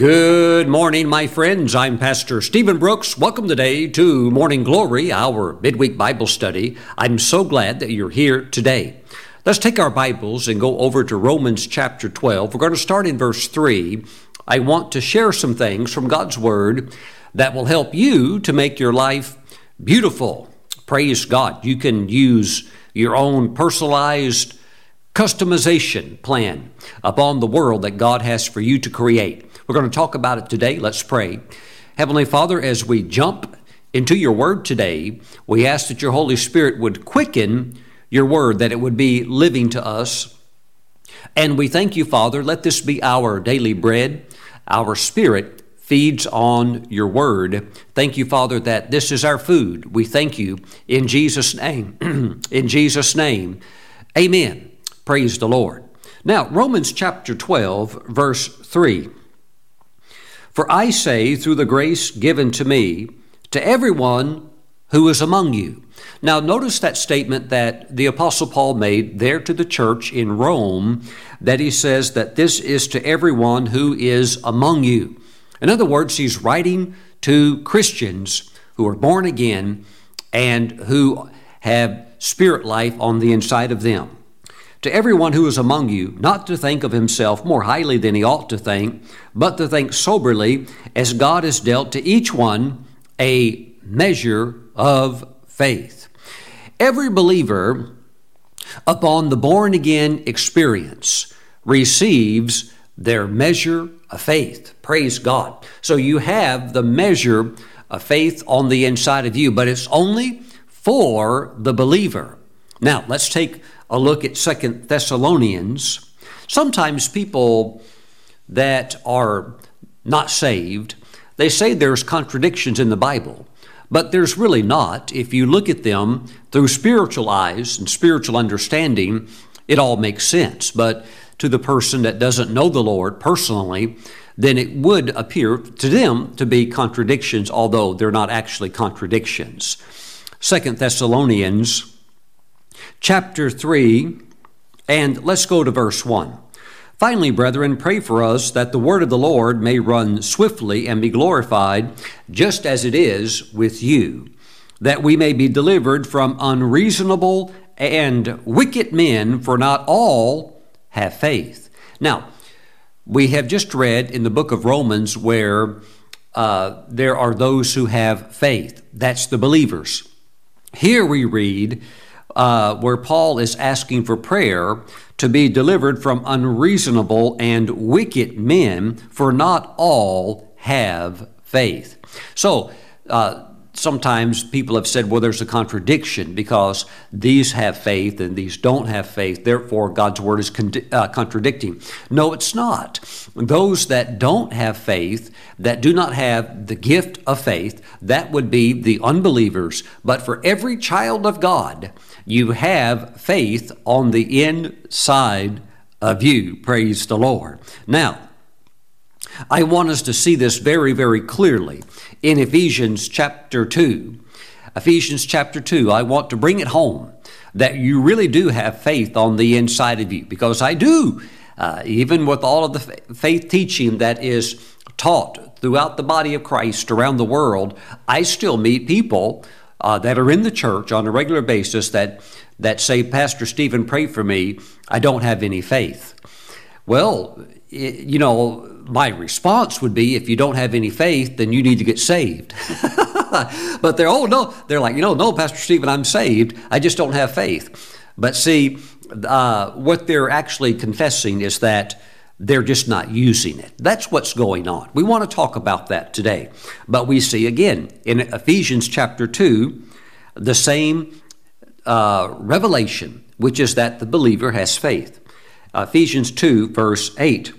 Good morning, my friends. I'm Pastor Stephen Brooks. Welcome today to Morning Glory, our midweek Bible study. I'm so glad that you're here today. Let's take our Bibles and go over to Romans chapter 12. We're going to start in verse 3. I want to share some things from God's Word that will help you to make your life beautiful. Praise God. You can use your own personalized customization plan upon the world that God has for you to create. We're going to talk about it today. Let's pray. Heavenly Father, as we jump into your word today, we ask that your Holy Spirit would quicken your word, that it would be living to us. And we thank you, Father. Let this be our daily bread. Our spirit feeds on your word. Thank you, Father, that this is our food. We thank you in Jesus' name. in Jesus' name. Amen. Praise the Lord. Now, Romans chapter 12, verse 3. For I say, through the grace given to me, to everyone who is among you. Now, notice that statement that the Apostle Paul made there to the church in Rome, that he says that this is to everyone who is among you. In other words, he's writing to Christians who are born again and who have spirit life on the inside of them to everyone who is among you not to think of himself more highly than he ought to think, but to think soberly, as God has dealt to each one a measure of faith. Every believer, upon the born again experience, receives their measure of faith. Praise God. So you have the measure of faith on the inside of you, but it's only for the believer. Now, let's take a look at Second Thessalonians, sometimes people that are not saved, they say there's contradictions in the Bible. But there's really not. If you look at them through spiritual eyes and spiritual understanding, it all makes sense. But to the person that doesn't know the Lord personally, then it would appear to them to be contradictions, although they're not actually contradictions. Second Thessalonians chapter 3, and let's go to verse 1. Finally, brethren, pray for us that the word of the Lord may run swiftly and be glorified, just as it is with you, that we may be delivered from unreasonable and wicked men, for not all have faith. Now, we have just read in the book of Romans where uh, there are those who have faith. That's the believers. Here we read uh, where Paul is asking for prayer to be delivered from unreasonable and wicked men, for not all have faith. So, uh, sometimes people have said, well, there's a contradiction because these have faith and these don't have faith, therefore God's word is con- uh, contradicting. No, it's not. Those that don't have faith, that do not have the gift of faith, that would be the unbelievers. But for every child of God, you have faith on the inside of you. Praise the Lord. Now, I want us to see this very, very clearly in Ephesians chapter 2. Ephesians chapter 2, I want to bring it home that you really do have faith on the inside of you because I do. Uh, even with all of the faith teaching that is taught throughout the body of Christ around the world, I still meet people uh, that are in the church on a regular basis that, that say, Pastor Stephen, pray for me. I don't have any faith. Well, it, you know, my response would be if you don't have any faith, then you need to get saved. but they're, oh, no, they're like, you know, no, Pastor Stephen, I'm saved. I just don't have faith. But see, uh, what they're actually confessing is that they're just not using it. That's what's going on. We want to talk about that today. But we see again in Ephesians chapter 2 the same uh, revelation, which is that the believer has faith. Ephesians 2, verse 8.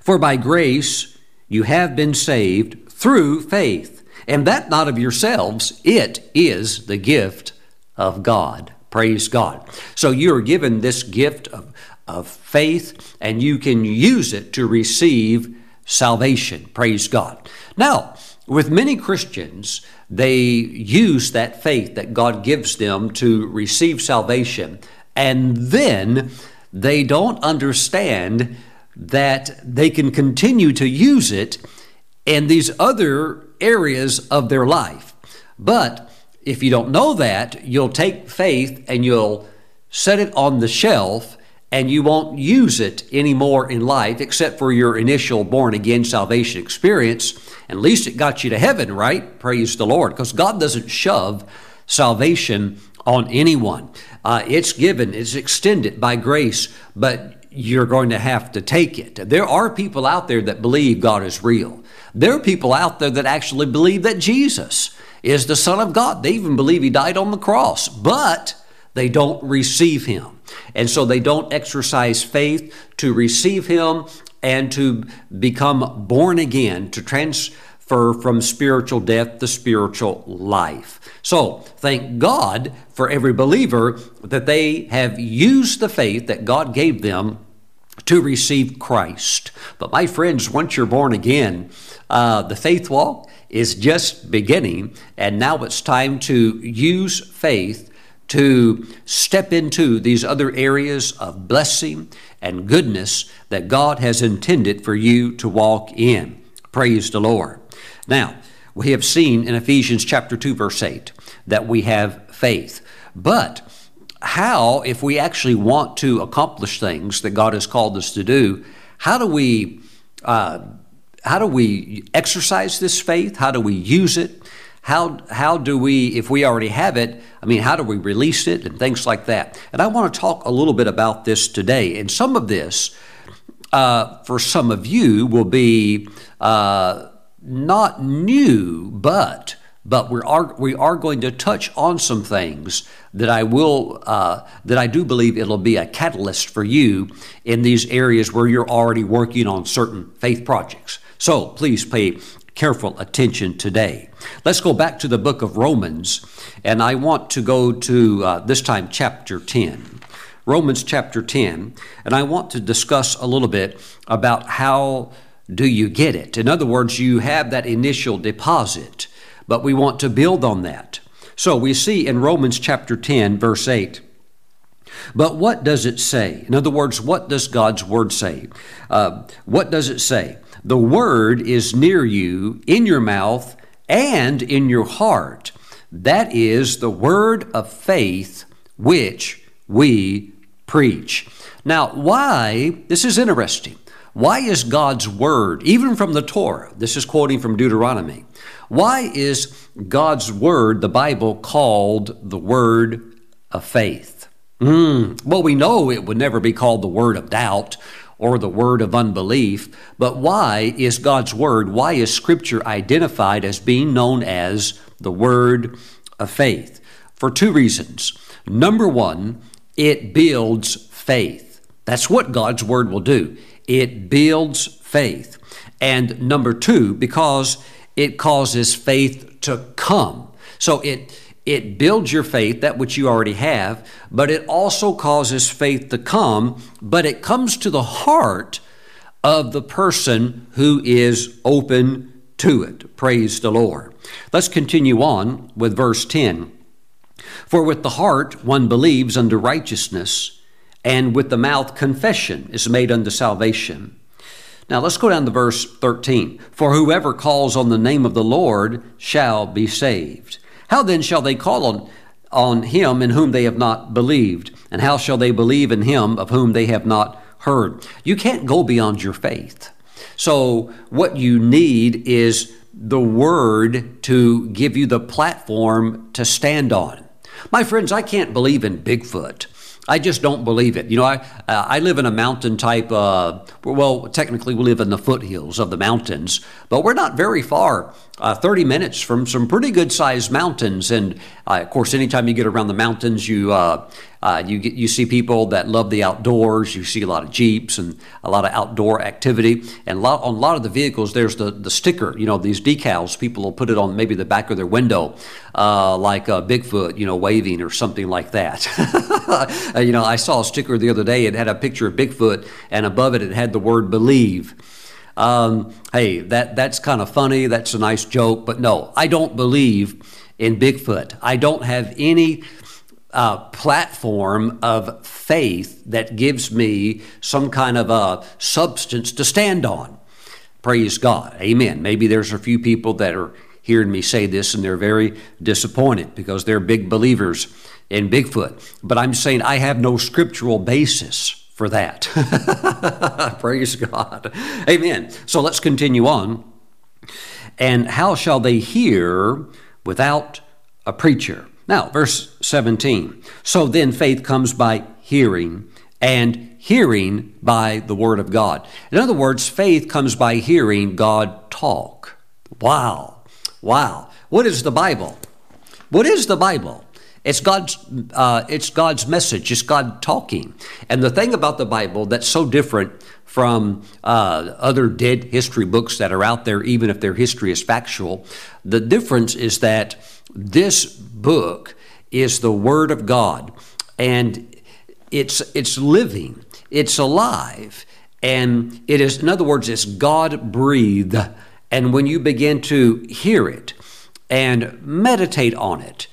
For by grace you have been saved through faith, and that not of yourselves, it is the gift of God. Praise God. So you are given this gift of of faith, and you can use it to receive salvation. Praise God. Now, with many Christians, they use that faith that God gives them to receive salvation, and then they don't understand that they can continue to use it in these other areas of their life. But if you don't know that, you'll take faith and you'll set it on the shelf and you won't use it anymore in life except for your initial born again salvation experience. At least it got you to heaven, right? Praise the Lord. Because God doesn't shove salvation on anyone. Uh, it's given, it's extended by grace, but you're going to have to take it. There are people out there that believe God is real. There are people out there that actually believe that Jesus is the Son of God. They even believe He died on the cross, but they don't receive Him. And so they don't exercise faith to receive Him and to become born again, to transfer from spiritual death to spiritual life. So thank God for every believer that they have used the faith that God gave them to receive Christ. But my friends, once you're born again, uh, the faith walk is just beginning, and now it's time to use faith to step into these other areas of blessing and goodness that God has intended for you to walk in. Praise the Lord. Now, we have seen in Ephesians chapter 2 verse 8 that we have faith. But how if we actually want to accomplish things that God has called us to do, how do we uh, how do we exercise this faith? How do we use it? How, how do we, if we already have it, I mean, how do we release it and things like that? And I want to talk a little bit about this today. And some of this, uh, for some of you, will be uh, not new, but but we are we are going to touch on some things that I will uh, that I do believe it'll be a catalyst for you in these areas where you're already working on certain faith projects. So please pay careful attention today. Let's go back to the book of Romans, and I want to go to uh, this time chapter 10. Romans chapter 10, and I want to discuss a little bit about how do you get it. In other words, you have that initial deposit, but we want to build on that. So we see in Romans chapter 10, verse 8, but what does it say? In other words, what does God's word say? Uh, what does it say? The word is near you, in your mouth and in your heart. That is the word of faith which we preach. Now, why? This is interesting. Why is God's word, even from the Torah, this is quoting from Deuteronomy, why is God's word, the Bible, called the word of faith? Mm, well, we know it would never be called the word of doubt or the word of unbelief, but why is God's word, why is Scripture identified as being known as the word of faith? For two reasons. Number one, it builds faith. That's what God's word will do. It builds faith. And number two, because it causes faith to come. So it it builds your faith, that which you already have, but it also causes faith to come, but it comes to the heart of the person who is open to it. Praise the Lord. Let's continue on with verse 10. For with the heart one believes unto righteousness, and with the mouth confession is made unto salvation. Now let's go down to verse 13. For whoever calls on the name of the Lord shall be saved. How then shall they call on, on him in whom they have not believed? And how shall they believe in him of whom they have not heard? You can't go beyond your faith. So, what you need is the word to give you the platform to stand on. My friends, I can't believe in Bigfoot. I just don't believe it. You know, I uh, I live in a mountain type. Uh, well, technically, we live in the foothills of the mountains, but we're not very far. Uh, Thirty minutes from some pretty good sized mountains, and uh, of course, anytime you get around the mountains, you uh, uh, you get you see people that love the outdoors. You see a lot of jeeps and a lot of outdoor activity, and a lot, on a lot of the vehicles, there's the the sticker. You know, these decals. People will put it on maybe the back of their window, uh, like a Bigfoot, you know, waving or something like that. you know, I saw a sticker the other day. It had a picture of Bigfoot, and above it, it had the word "believe." Um, hey, that that's kind of funny. That's a nice joke, but no, I don't believe in Bigfoot. I don't have any uh, platform of faith that gives me some kind of a substance to stand on. Praise God. Amen. Maybe there's a few people that are hearing me say this and they're very disappointed because they're big believers in Bigfoot. But I'm saying I have no scriptural basis for that. Praise God. Amen. So let's continue on. And how shall they hear without a preacher? Now, verse 17. So then faith comes by hearing, and hearing by the word of God. In other words, faith comes by hearing God talk. Wow. Wow. What is the Bible? What is the Bible? It's God's, uh, it's God's message. It's God talking. And the thing about the Bible that's so different from uh, other dead history books that are out there, even if their history is factual, the difference is that this book is the Word of God, and it's it's living, it's alive, and it is. In other words, it's God breathed. And when you begin to hear it and meditate on it,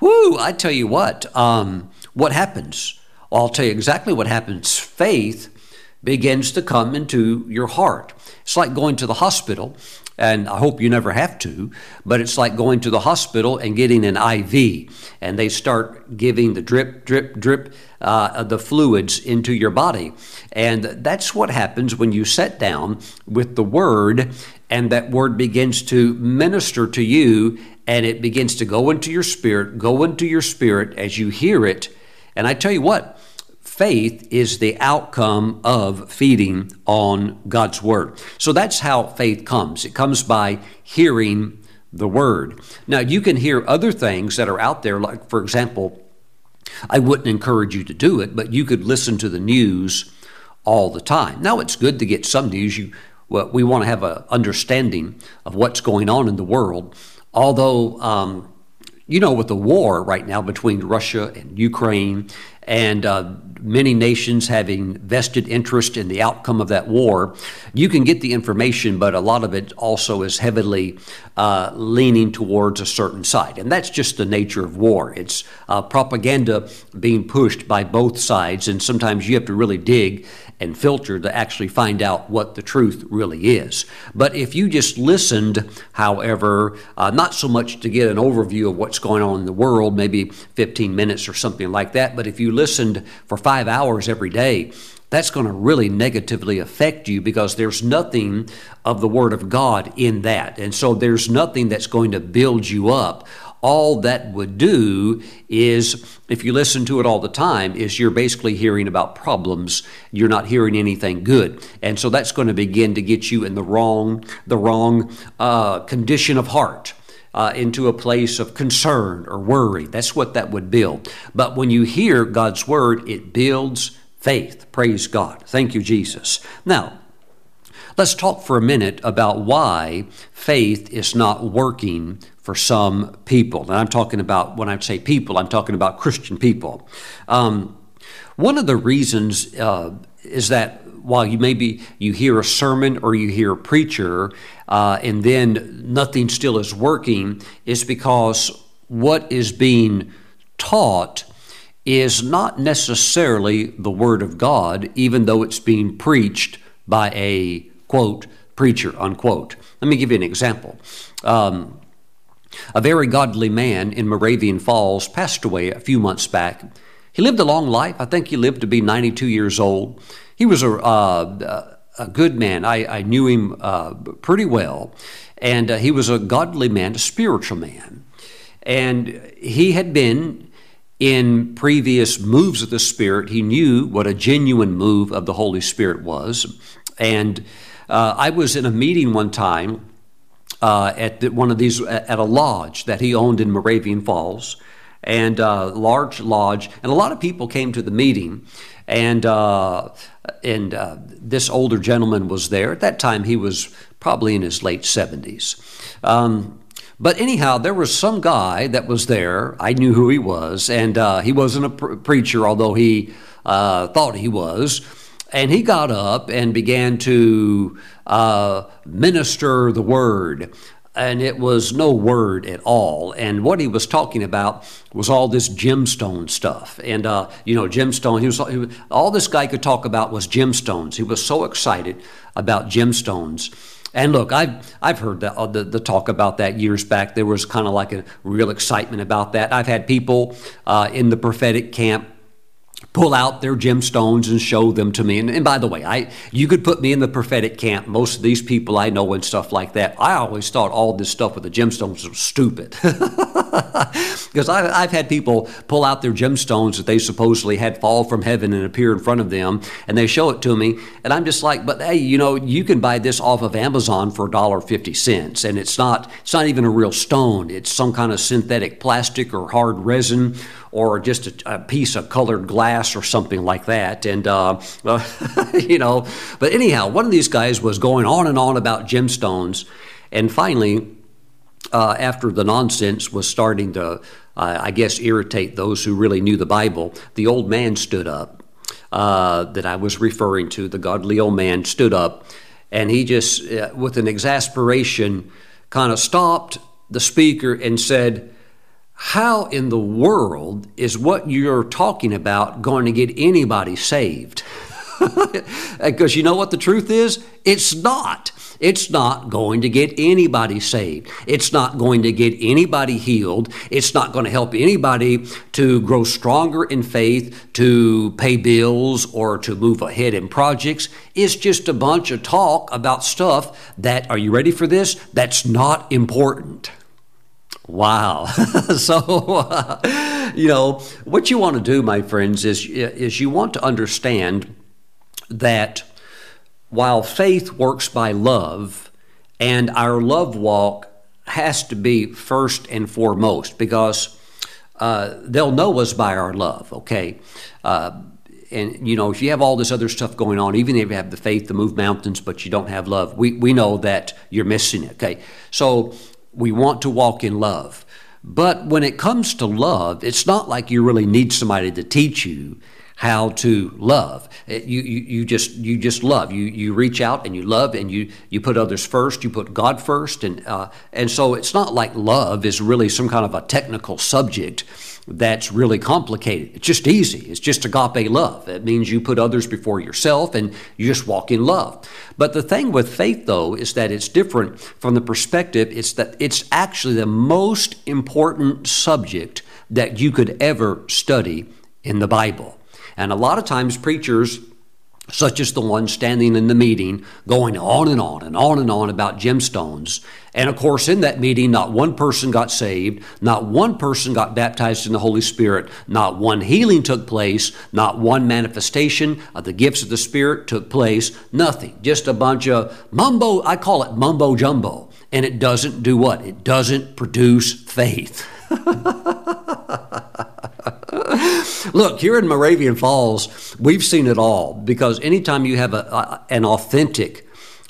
whoo! I tell you what, um, what happens? I'll tell you exactly what happens. Faith begins to come into your heart. It's like going to the hospital and I hope you never have to, but it's like going to the hospital and getting an IV, and they start giving the drip, drip, drip, uh, the fluids into your body. And that's what happens when you sit down with the Word, and that Word begins to minister to you, and it begins to go into your spirit, go into your spirit as you hear it. And I tell you what, faith is the outcome of feeding on God's Word. So that's how faith comes. It comes by hearing the Word. Now, you can hear other things that are out there, like, for example, I wouldn't encourage you to do it, but you could listen to the news all the time. Now, it's good to get some news. You, well, we want to have an understanding of what's going on in the world, although. Um, you know, with the war right now between Russia and Ukraine, and uh, many nations having vested interest in the outcome of that war, you can get the information, but a lot of it also is heavily uh, leaning towards a certain side. And that's just the nature of war. It's uh, propaganda being pushed by both sides, and sometimes you have to really dig and filter to actually find out what the truth really is. But if you just listened, however, uh, not so much to get an overview of what's going on in the world, maybe 15 minutes or something like that, but if you listened for five hours every day, that's going to really negatively affect you because there's nothing of the Word of God in that. And so there's nothing that's going to build you up all that would do is, if you listen to it all the time, is you're basically hearing about problems. You're not hearing anything good, and so that's going to begin to get you in the wrong, the wrong uh, condition of heart. Uh, into a place of concern or worry. That's what that would build. But when you hear God's word, it builds faith. Praise God. Thank you, Jesus. Now, let's talk for a minute about why faith is not working for some people. And I'm talking about, when I say people, I'm talking about Christian people. Um, one of the reasons uh, is that while you maybe you hear a sermon or you hear a preacher uh, and then nothing still is working is because what is being taught is not necessarily the word of god even though it's being preached by a quote preacher unquote let me give you an example um, a very godly man in Moravian Falls passed away a few months back. He lived a long life. I think he lived to be 92 years old. He was a, uh, a good man. I, I knew him uh, pretty well. And uh, he was a godly man, a spiritual man. And he had been in previous moves of the Spirit. He knew what a genuine move of the Holy Spirit was. And uh, I was in a meeting one time uh, at the, one of these at a lodge that he owned in Moravian Falls, and uh, large lodge, and a lot of people came to the meeting, and uh, and uh, this older gentleman was there. At that time, he was probably in his late seventies. Um, but anyhow, there was some guy that was there. I knew who he was, and uh, he wasn't a pr- preacher, although he uh, thought he was. And he got up and began to uh, minister the word. And it was no word at all. And what he was talking about was all this gemstone stuff. And, uh, you know, gemstone, he was, he was, all this guy could talk about was gemstones. He was so excited about gemstones. And look, I've, I've heard the, uh, the, the, talk about that years back. There was kind of like a real excitement about that. I've had people uh, in the prophetic camp pull out their gemstones and show them to me. And, and, by the way, I you could put me in the prophetic camp. Most of these people I know and stuff like that. I always thought all this stuff with the gemstones was stupid. Because I've had people pull out their gemstones that they supposedly had fall from heaven and appear in front of them, and they show it to me, and I'm just like, but hey, you know, you can buy this off of Amazon for $1.50, and it's not it's not even a real stone. It's some kind of synthetic plastic or hard resin or just a, a, piece of colored glass or something like that. And, uh, you know, but anyhow, one of these guys was going on and on about gemstones. And finally, uh, after the nonsense was starting to, uh, I guess, irritate those who really knew the Bible, the old man stood up uh, that I was referring to, the godly old man stood up, and he just, uh, with an exasperation, kind of stopped the speaker and said, how in the world is what you're talking about going to get anybody saved? Because you know what the truth is? It's not. It's not going to get anybody saved. It's not going to get anybody healed. It's not going to help anybody to grow stronger in faith, to pay bills, or to move ahead in projects. It's just a bunch of talk about stuff that, are you ready for this? That's not important. Wow. so, uh, you know, what you want to do, my friends, is, is you want to understand that while faith works by love, and our love walk has to be first and foremost because uh, they'll know us by our love, okay? Uh, and you know, if you have all this other stuff going on, even if you have the faith to move mountains, but you don't have love, we, we know that you're missing it. Okay. So we want to walk in love. But when it comes to love, it's not like you really need somebody to teach you how to love. It, you, you, you just you just love. You you reach out and you love and you you put others first. You put God first, and uh, and so it's not like love is really some kind of a technical subject that's really complicated. It's just easy. It's just agape love. It means you put others before yourself and you just walk in love. But the thing with faith, though, is that it's different from the perspective, it's that it's actually the most important subject that you could ever study in the Bible. And a lot of times preachers such as the one standing in the meeting, going on and on and on and on about gemstones. And of course, in that meeting, not one person got saved, not one person got baptized in the Holy Spirit, not one healing took place, not one manifestation of the gifts of the Spirit took place, nothing. Just a bunch of mumbo, I call it mumbo jumbo. And it doesn't do what? It doesn't produce faith. Look, here in Moravian Falls, we've seen it all because anytime you have a, a, an authentic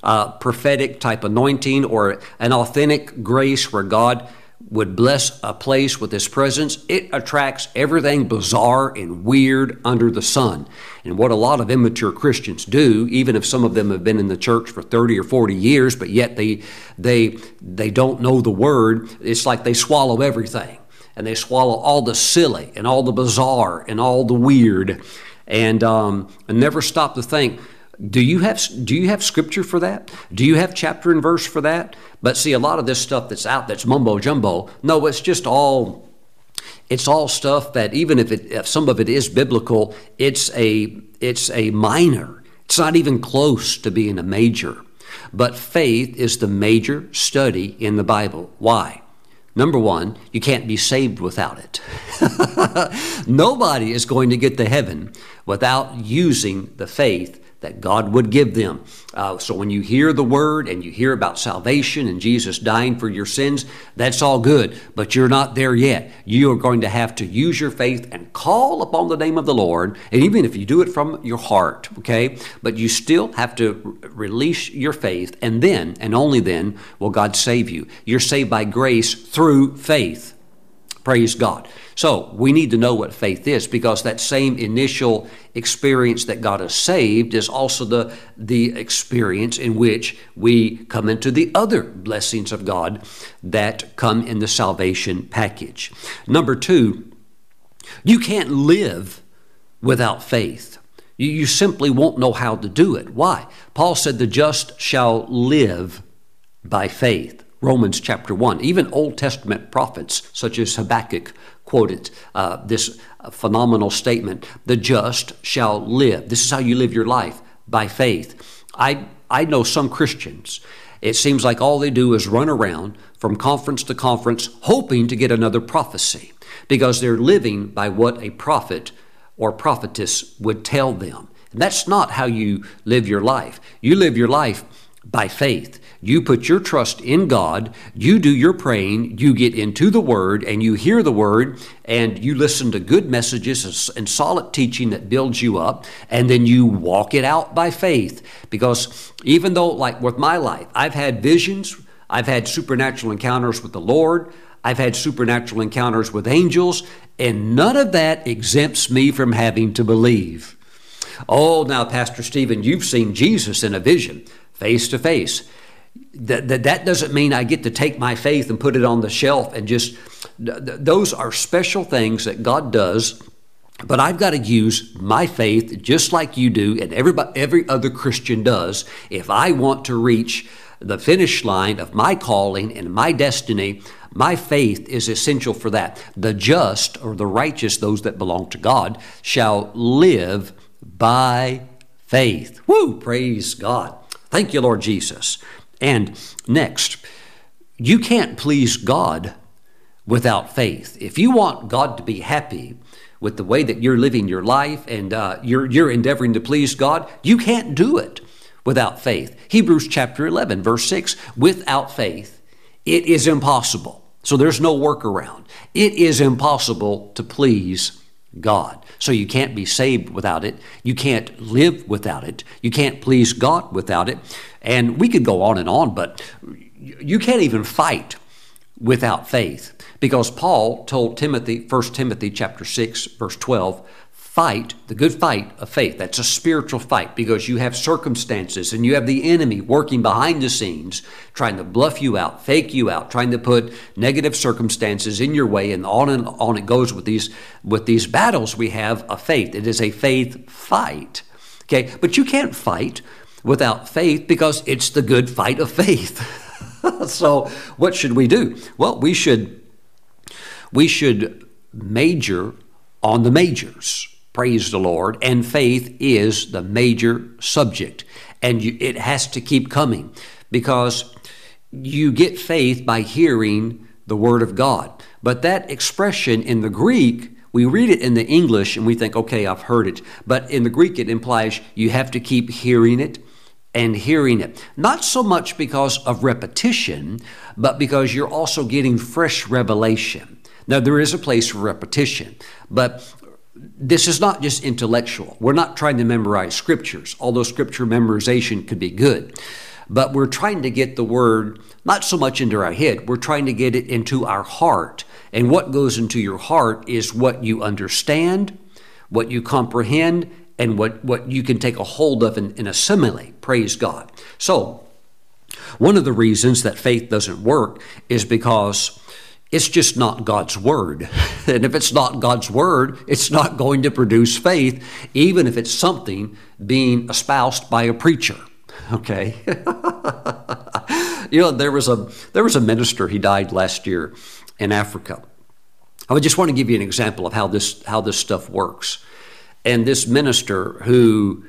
uh, prophetic type anointing or an authentic grace where God would bless a place with His presence, it attracts everything bizarre and weird under the sun. And what a lot of immature Christians do, even if some of them have been in the church for 30 or 40 years, but yet they, they, they don't know the Word, it's like they swallow everything and they swallow all the silly and all the bizarre and all the weird and, um, and never stop to think do you have do you have scripture for that? Do you have chapter and verse for that? But see a lot of this stuff that's out that's mumbo jumbo no it's just all it's all stuff that even if, it, if some of it is biblical it's a it's a minor. It's not even close to being a major. But faith is the major study in the bible. Why? Number one, you can't be saved without it. Nobody is going to get to heaven without using the faith that God would give them. Uh, so when you hear the word and you hear about salvation and Jesus dying for your sins, that's all good, but you're not there yet. You are going to have to use your faith and call upon the name of the Lord, and even if you do it from your heart, okay? But you still have to release your faith, and then, and only then, will God save you. You're saved by grace through faith. Praise God. So we need to know what faith is because that same initial experience that got us saved is also the, the experience in which we come into the other blessings of God that come in the salvation package. Number two, you can't live without faith. You, you simply won't know how to do it. Why? Paul said, The just shall live by faith. Romans chapter 1. Even Old Testament prophets, such as Habakkuk, quoted uh, this phenomenal statement The just shall live. This is how you live your life by faith. I, I know some Christians, it seems like all they do is run around from conference to conference hoping to get another prophecy because they're living by what a prophet or prophetess would tell them. And that's not how you live your life. You live your life by faith. You put your trust in God, you do your praying, you get into the Word, and you hear the Word, and you listen to good messages and solid teaching that builds you up, and then you walk it out by faith. Because even though, like with my life, I've had visions, I've had supernatural encounters with the Lord, I've had supernatural encounters with angels, and none of that exempts me from having to believe. Oh, now, Pastor Stephen, you've seen Jesus in a vision, face to face that, that, that doesn't mean I get to take my faith and put it on the shelf and just, those are special things that God does. But I've got to use my faith just like you do and everybody, every other Christian does if I want to reach the finish line of my calling and my destiny. My faith is essential for that. The just or the righteous, those that belong to God, shall live by faith. Woo! Praise God. Thank you, Lord Jesus. And next, you can't please God without faith. If you want God to be happy with the way that you're living your life and uh, you're, you're endeavoring to please God, you can't do it without faith. Hebrews chapter 11, verse 6 without faith, it is impossible. So there's no workaround. It is impossible to please God. So you can't be saved without it. You can't live without it. You can't please God without it. And we could go on and on, but you can't even fight without faith because Paul told Timothy, 1 Timothy chapter 6 verse 12, fight the good fight of faith. That's a spiritual fight because you have circumstances and you have the enemy working behind the scenes trying to bluff you out, fake you out, trying to put negative circumstances in your way and on and on it goes with these with these battles we have of faith. It is a faith fight. Okay? But you can't fight without faith because it's the good fight of faith. so what should we do? Well, we should we should major on the majors Praise the Lord. And faith is the major subject. And you, it has to keep coming because you get faith by hearing the Word of God. But that expression in the Greek, we read it in the English and we think, okay, I've heard it. But in the Greek, it implies you have to keep hearing it and hearing it. Not so much because of repetition, but because you're also getting fresh revelation. Now, there is a place for repetition, but this is not just intellectual. We're not trying to memorize scriptures, although scripture memorization could be good. But we're trying to get the word not so much into our head, we're trying to get it into our heart. And what goes into your heart is what you understand, what you comprehend, and what, what you can take a hold of and, and assimilate. Praise God. So, one of the reasons that faith doesn't work is because it's just not God's Word. And if it's not God's Word, it's not going to produce faith, even if it's something being espoused by a preacher. Okay? you know, there was, a, there was a minister, he died last year in Africa. I just want to give you an example of how this, how this stuff works. And this minister who,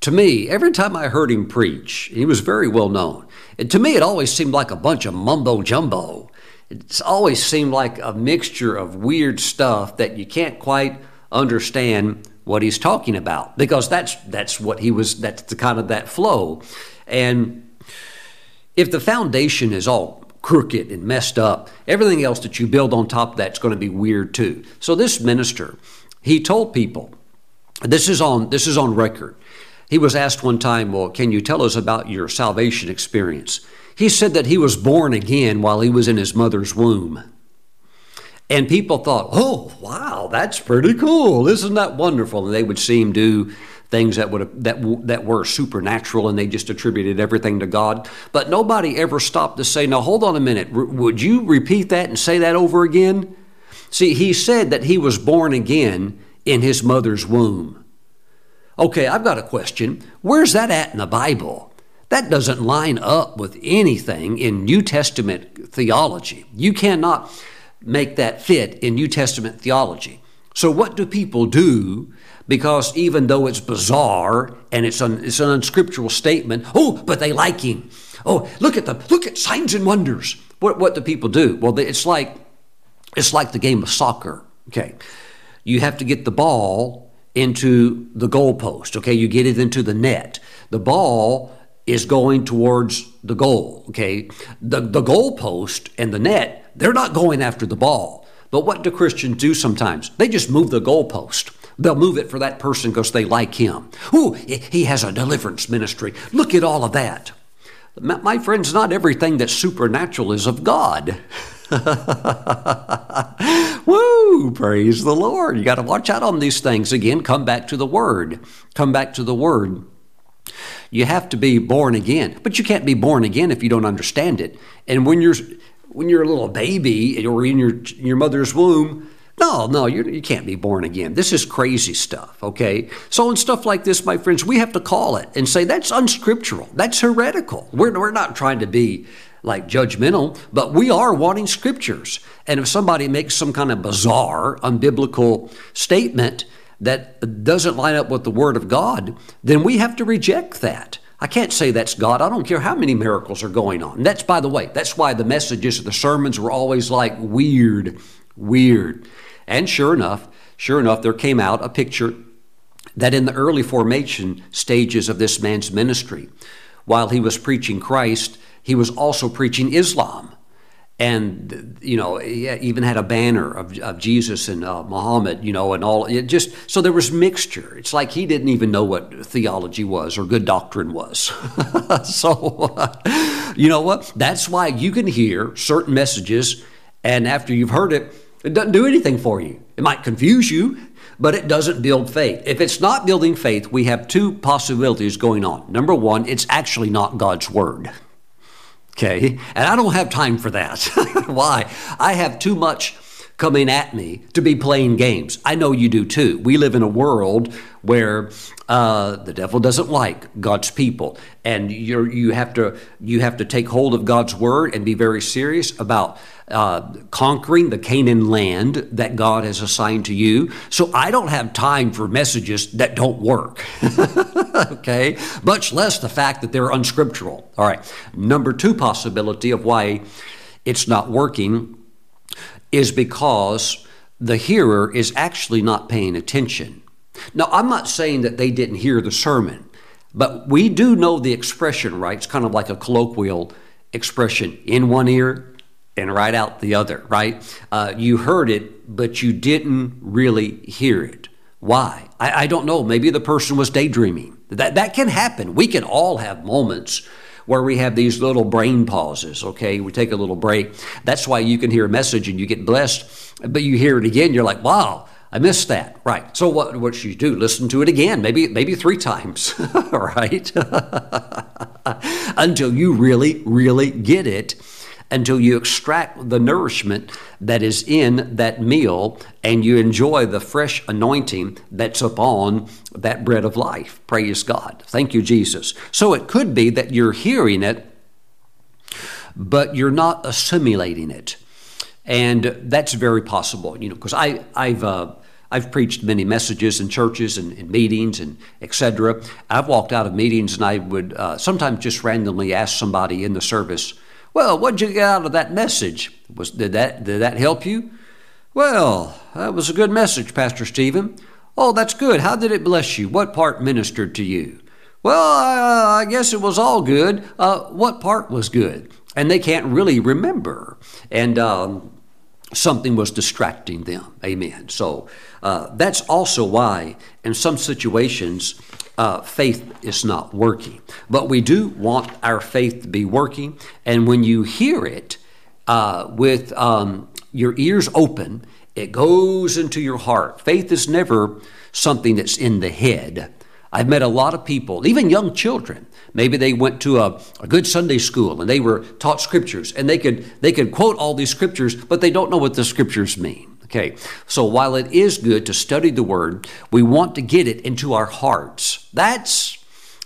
to me, every time I heard him preach, he was very well known. And to me, it always seemed like a bunch of mumbo jumbo it's always seemed like a mixture of weird stuff that you can't quite understand what he's talking about because that's that's what he was that's the kind of that flow. And if the foundation is all crooked and messed up everything else that you build on top of that's going to be weird too. So this minister he told people this is on this is on record. He was asked one time well can you tell us about your salvation experience he said that he was born again while he was in his mother's womb. And people thought, oh, wow, that's pretty cool. Isn't that wonderful? And they would see him do things that would that that were supernatural, and they just attributed everything to God. But nobody ever stopped to say, "Now, hold on a minute. R- would you repeat that and say that over again?" See, he said that he was born again in his mother's womb. Okay, I've got a question. Where's that at in the Bible? That doesn't line up with anything in New Testament theology. You cannot make that fit in New Testament theology. So, what do people do because even though it's bizarre and it's an, it's an unscriptural statement, oh, but they like him. Oh, look at the look at signs and wonders. What what do people do? Well, it's like it's like the game of soccer. Okay, you have to get the ball into the goalpost. Okay, you get it into the net. The ball is going towards the goal. Okay, the the goalpost and the net they're not going after the ball. But what do Christians do sometimes? They just move the goalpost. They'll move it for that person because they like him. Ooh, he has a deliverance ministry. Look at all of that. My friends, not everything that's supernatural is of God. Woo! Praise the Lord. You got to watch out on these things. Again, come back to the Word. Come back to the Word. You have to be born again, but you can't be born again if you don't understand it. And when you're when you're a little baby or in your your mother's womb, no, no, you, you can't be born again. This is crazy stuff, okay? So, in stuff like this, my friends, we have to call it and say that's unscriptural. That's heretical. We're, we're not trying to be like judgmental, but we are wanting scriptures. And if somebody makes some kind of bizarre, unbiblical statement that doesn't line up with the Word of God, then we have to reject that. I can't say that's God. I don't care how many miracles are going on. That's, by the way, that's why the messages of the sermons were always like weird, weird. And sure enough, sure enough, there came out a picture that in the early formation stages of this man's ministry, while he was preaching Christ, he was also preaching Islam. And, you know, even had a banner of, of Jesus and uh, Muhammad, you know, and all. It just so there was mixture. It's like he didn't even know what theology was or good doctrine was. so, uh, you know what? That's why you can hear certain messages, and after you've heard it, it doesn't do anything for you. It might confuse you, but it doesn't build faith. If it's not building faith, we have two possibilities going on. Number one, it's actually not God's Word. Okay? And I don't have time for that. Why? I have too much coming at me to be playing games. I know you do too. We live in a world where uh, the devil doesn't like God's people, and you you have to you have to take hold of God's word and be very serious about uh, conquering the Canaan land that God has assigned to you. So I don't have time for messages that don't work. okay, much less the fact that they're unscriptural. All right. Number two possibility of why it's not working is because the hearer is actually not paying attention. Now, I'm not saying that they didn't hear the sermon, but we do know the expression, right? It's kind of like a colloquial expression in one ear and right out the other, right? Uh, you heard it, but you didn't really hear it. Why? I, I don't know. Maybe the person was daydreaming. That, that can happen. We can all have moments where we have these little brain pauses, okay? We take a little break. That's why you can hear a message and you get blessed, but you hear it again, you're like, wow, I missed that. Right. So what what should you do? Listen to it again, maybe maybe three times, right? Until you really, really get it until you extract the nourishment that is in that meal and you enjoy the fresh anointing that's upon that bread of life. Praise God. Thank you, Jesus. So it could be that you're hearing it, but you're not assimilating it. And that's very possible, you know, because I've, uh, I've preached many messages in churches and, in meetings and etc. I've walked out of meetings and I would uh, sometimes just randomly ask somebody in the service, well, what'd you get out of that message? Was, did, that, did that help you? Well, that was a good message, Pastor Stephen. Oh, that's good. How did it bless you? What part ministered to you? Well, I guess it was all good. Uh, what part was good? And they can't really remember. And um, something was distracting them. Amen. So uh, that's also why, in some situations, uh, faith is not working. But we do want our faith to be working. And when you hear it uh, with, um, your ears open, it goes into your heart. Faith is never something that's in the head. I've met a lot of people, even young children. Maybe they went to a, a, good Sunday school and they were taught scriptures and they could they could quote all these scriptures, but they don't know what the scriptures mean. Okay. So while it is good to study the word, we want to get it into our hearts. That's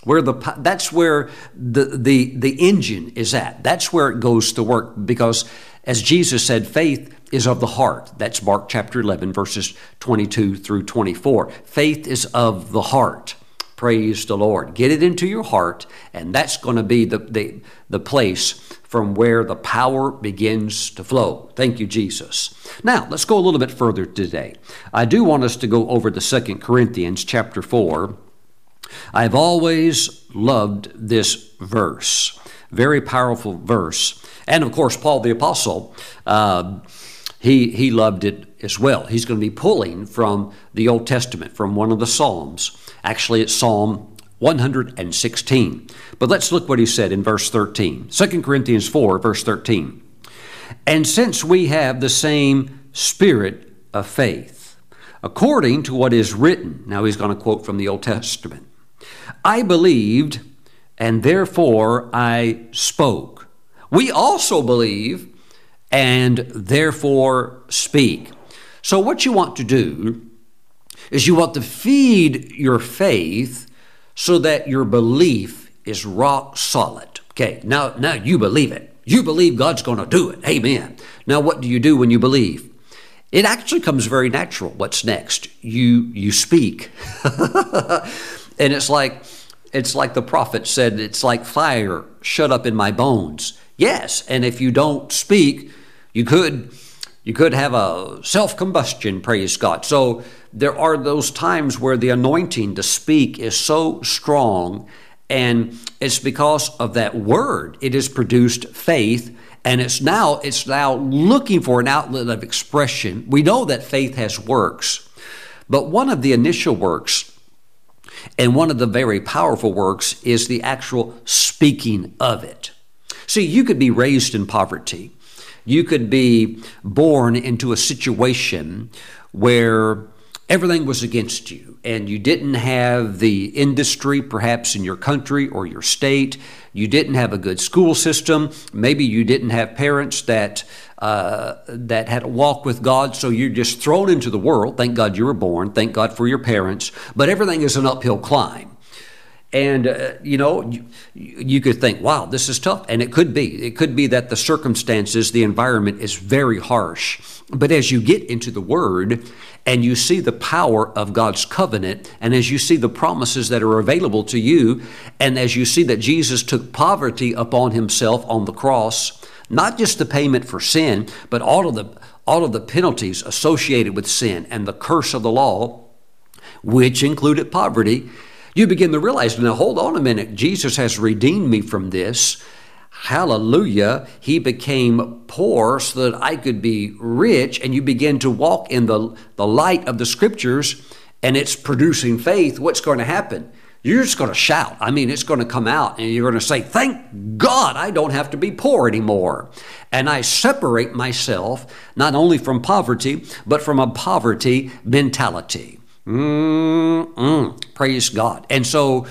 where the that's where the the the engine is at. That's where it goes to work because as Jesus said, faith is of the heart. That's Mark chapter 11 verses 22 through 24. Faith is of the heart. Praise the Lord. Get it into your heart, and that's going to be the, the, the place from where the power begins to flow. Thank you, Jesus. Now, let's go a little bit further today. I do want us to go over the Second Corinthians chapter 4. I've always loved this verse. Very powerful verse. And of course, Paul the Apostle, uh, he, he loved it as well. He's going to be pulling from the Old Testament, from one of the Psalms. Actually, it's Psalm 116. But let's look what he said in verse 13. 2 Corinthians 4, verse 13. And since we have the same spirit of faith, according to what is written, now he's going to quote from the Old Testament I believed, and therefore I spoke. We also believe, and therefore speak. So, what you want to do is you want to feed your faith so that your belief is rock solid. Okay, now, now you believe it. You believe God's going to do it. Amen. Now, what do you do when you believe? It actually comes very natural. What's next? You you speak, and it's like it's like the prophet said. It's like fire shut up in my bones. Yes, and if you don't speak, you could you could have a self combustion, praise God. So there are those times where the anointing to speak is so strong, and it's because of that word. It has produced faith, and it's now it's now looking for an outlet of expression. We know that faith has works, but one of the initial works and one of the very powerful works is the actual speaking of it. See, you could be raised in poverty. You could be born into a situation where everything was against you and you didn't have the industry perhaps in your country or your state you didn't have a good school system maybe you didn't have parents that uh, that had a walk with god so you're just thrown into the world. Thank god you were born. Thank god for your parents. But everything is an uphill climb and, uh, you know, you, you, could think, wow, this is tough. And it could be. It could be that the circumstances, the environment is very harsh. But as you get into the Word and you see the power of God's covenant, and as you see the promises that are available to you, and as you see that Jesus took poverty upon himself on the cross, not just the payment for sin, but all of the, all of the penalties associated with sin and the curse of the law, which included poverty you begin to realize, now hold on a minute, Jesus has redeemed me from this. Hallelujah. He became poor so that I could be rich. And you begin to walk in the, the light of the scriptures and it's producing faith. What's going to happen? You're just going to shout. I mean, it's going to come out and you're going to say, Thank God I don't have to be poor anymore. And I separate myself not only from poverty, but from a poverty mentality. Mm-mm. Praise God. And so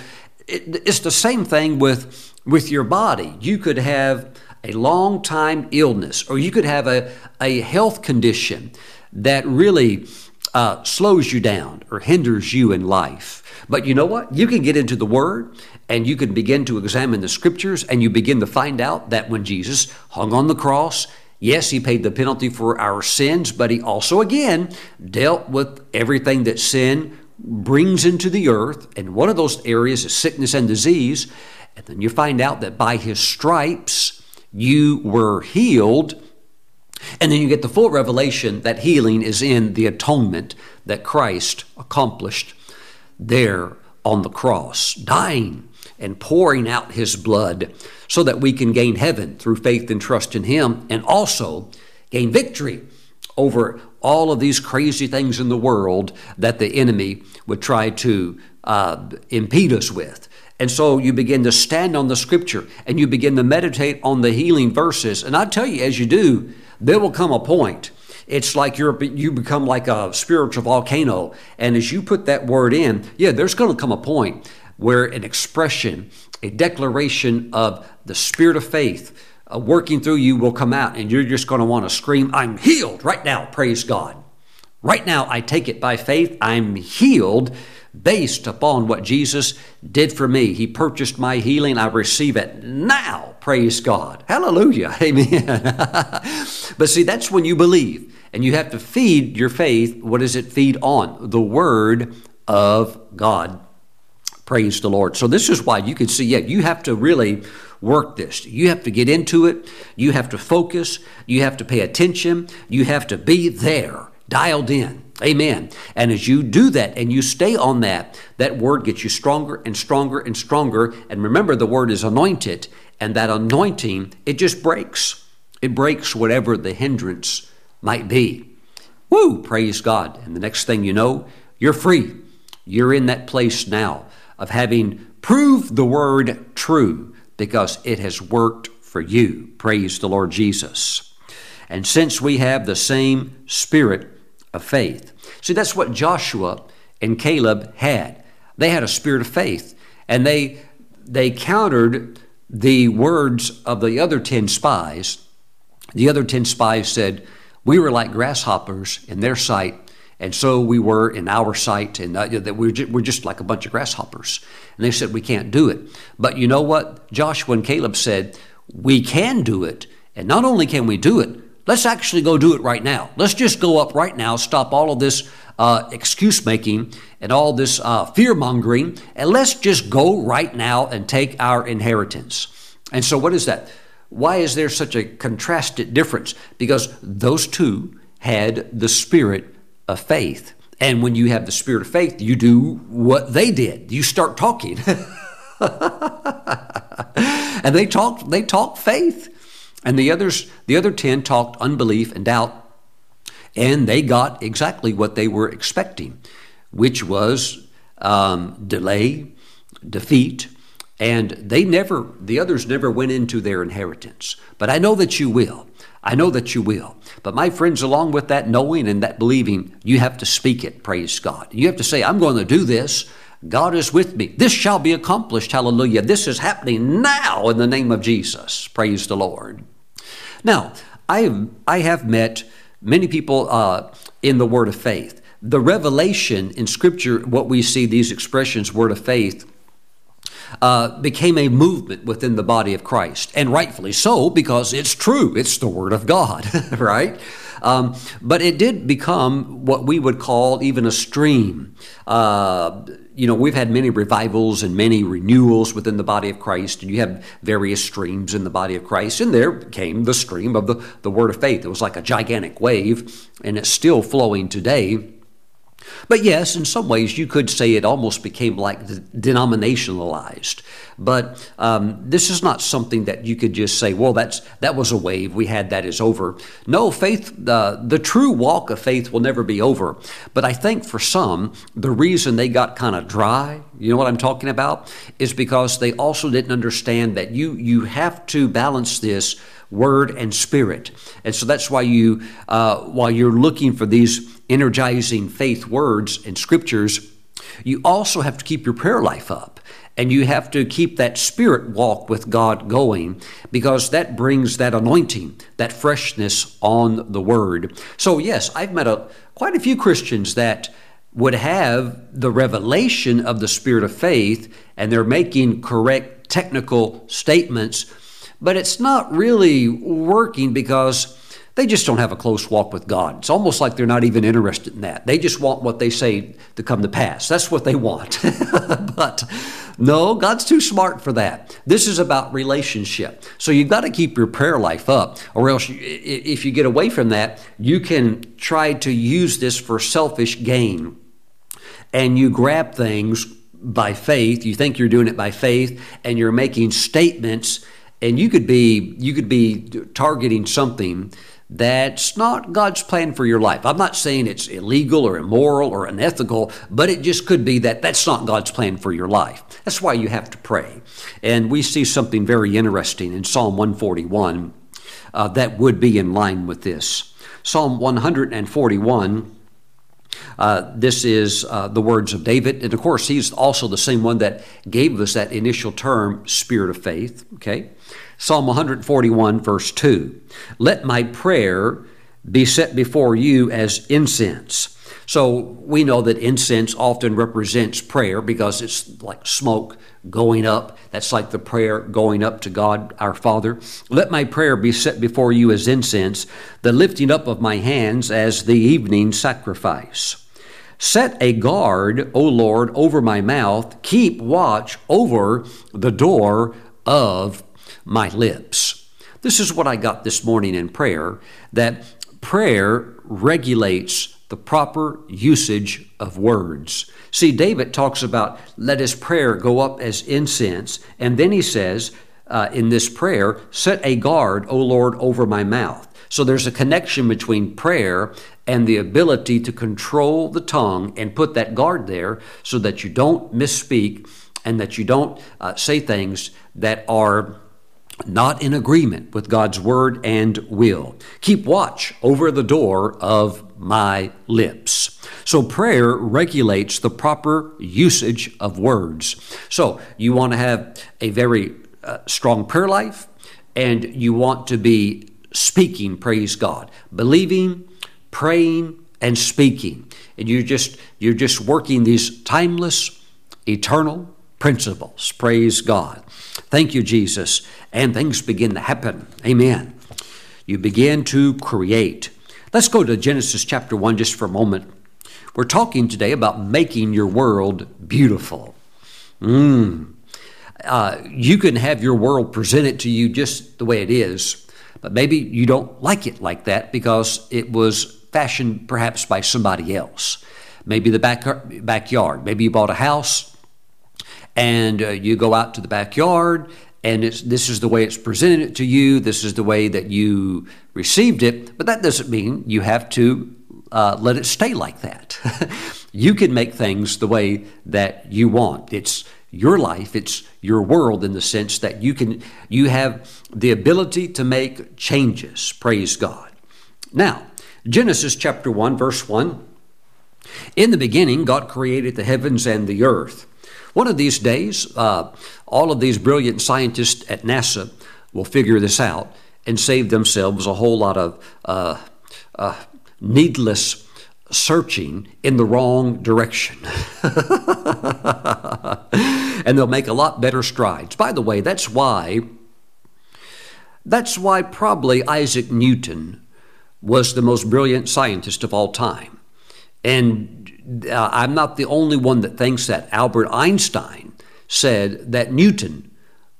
it, it's the same thing with, with your body. You could have a long time illness, or you could have a, a health condition that really uh, slows you down or hinders you in life. But you know what? You can get into the Word and you can begin to examine the Scriptures and you begin to find out that when Jesus hung on the cross, Yes, he paid the penalty for our sins, but he also, again, dealt with everything that sin brings into the earth. And one of those areas is sickness and disease. And then you find out that by his stripes, you were healed. And then you get the full revelation that healing is in the atonement that Christ accomplished there on the cross, dying and pouring out his blood so that we can gain heaven through faith and trust in him and also gain victory over all of these crazy things in the world that the enemy would try to uh, impede us with. And so you begin to stand on the scripture and you begin to meditate on the healing verses. And I tell you, as you do, there will come a point it's like you're you become like a spiritual volcano. And as you put that word in, yeah, there's going to come a point where an expression, a declaration of the spirit of faith uh, working through you will come out, and you're just going to want to scream, "I'm healed right now!" Praise God. Right now, I take it by faith. I'm healed based upon what Jesus did for me. He purchased my healing. I receive it now. Praise God. Hallelujah. Amen. but see, that's when you believe. And you have to feed your faith. What does it feed on? The Word of God. Praise the Lord. So, this is why you can see, yeah, you have to really work this. You have to get into it. You have to focus. You have to pay attention. You have to be there dialed in. Amen. And as you do that and you stay on that, that word gets you stronger and stronger and stronger. And remember, the word is anointed, and that anointing, it just breaks. It breaks whatever the hindrance might be. Woo! Praise God. And the next thing you know, you're free. You're in that place now of having proved the word true because it has worked for you. Praise the Lord Jesus. And since we have the same spirit, of faith. See, that's what Joshua and Caleb had. They had a spirit of faith, and they they countered the words of the other 10 spies. The other 10 spies said, We were like grasshoppers in their sight, and so we were in our sight, and uh, that we're, we're just like a bunch of grasshoppers. And they said, We can't do it. But you know what? Joshua and Caleb said, We can do it. And not only can we do it, Let's actually go do it right now. Let's just go up right now, stop all of this uh, excuse making and all this uh, fear mongering, and let's just go right now and take our inheritance. And so, what is that? Why is there such a contrasted difference? Because those two had the spirit of faith. And when you have the spirit of faith, you do what they did. You start talking. and they talked they talked faith. And the others, the other 10 talked unbelief and doubt, and they got exactly what they were expecting, which was um, delay, defeat, and they never, the others never went into their inheritance. But I know that you will. I know that you will. But my friends, along with that knowing and that believing, you have to speak it, praise God. You have to say, I'm going to do this. God is with me. This shall be accomplished. Hallelujah. This is happening now in the name of Jesus. Praise the Lord. Now, I have, I have met many people uh, in the Word of Faith. The revelation in Scripture, what we see, these expressions, Word of Faith, uh, became a movement within the body of Christ, and rightfully so because it's true. It's the Word of God, right? Um, but it did become what we would call even a stream. Uh, you know, we've had many revivals and many renewals within the body of Christ, and you have various streams in the body of Christ, and there came the stream of the, the Word of faith. It was like a gigantic wave, and it's still flowing today. But yes, in some ways, you could say it almost became like denominationalized. But um, this is not something that you could just say, "Well, that's that was a wave. We had that is over." No, faith, uh, the true walk of faith will never be over. But I think for some, the reason they got kind of dry, you know what I'm talking about, is because they also didn't understand that you you have to balance this word and spirit. And so that's why you, uh, while you're looking for these energizing faith words and scriptures, you also have to keep your prayer life up. And you have to keep that spirit walk with God going because that brings that anointing, that freshness on the word. So, yes, I've met a, quite a few Christians that would have the revelation of the spirit of faith and they're making correct technical statements, but it's not really working because they just don't have a close walk with God. It's almost like they're not even interested in that. They just want what they say to come to pass. That's what they want. but no, God's too smart for that. This is about relationship. So you've got to keep your prayer life up, or else, if you get away from that, you can try to use this for selfish gain. And you grab things by faith. You think you're doing it by faith, and you're making statements. And you could be you could be targeting something that's not God's plan for your life. I'm not saying it's illegal or immoral or unethical, but it just could be that that's not God's plan for your life. That's why you have to pray. And we see something very interesting in Psalm 141 uh, that would be in line with this. Psalm 141. Uh, this is uh, the words of David. And of course, he's also the same one that gave us that initial term, spirit of faith. Okay? Psalm 141, verse 2. Let my prayer be set before you as incense. So we know that incense often represents prayer because it's like smoke going up. That's like the prayer going up to God our Father. Let my prayer be set before you as incense, the lifting up of my hands as the evening sacrifice. Set a guard, O Lord, over my mouth. Keep watch over the door of my lips. This is what I got this morning in prayer that prayer regulates the proper usage of words. See, David talks about let his prayer go up as incense, and then he says uh, in this prayer, set a guard, O Lord, over my mouth. So there's a connection between prayer and the ability to control the tongue and put that guard there so that you don't misspeak and that you don't uh, say things that are not in agreement with God's word and will. Keep watch over the door of my lips. So, prayer regulates the proper usage of words. So, you want to have a very uh, strong prayer life, and you want to be speaking, praise God, believing, praying, and speaking. And you're just you're just working these timeless, eternal principles. Praise God. Thank you, Jesus. And things begin to happen. Amen. You begin to create. Let's go to Genesis chapter 1 just for a moment. We're talking today about making your world beautiful. Mm. Uh, you can have your world presented to you just the way it is, but maybe you don't like it like that because it was fashioned perhaps by somebody else. Maybe the back, backyard. Maybe you bought a house and uh, you go out to the backyard and this is the way it's presented to you this is the way that you received it but that doesn't mean you have to uh, let it stay like that. You can make things the way that you want. It's your life it's your world in the sense that you can you have the ability to make changes praise god. Now genesis chapter 1 verse 1 in the beginning god created the heavens and the earth one of these days, uh, all of these brilliant scientists at NASA will figure this out and save themselves a whole lot of uh, uh, needless searching in the wrong direction. and they'll make a lot better strides. By the way, that's why that's why probably Isaac Newton was the most brilliant scientist of all time. And uh, I'm not the only one that thinks that. Albert Einstein said that Newton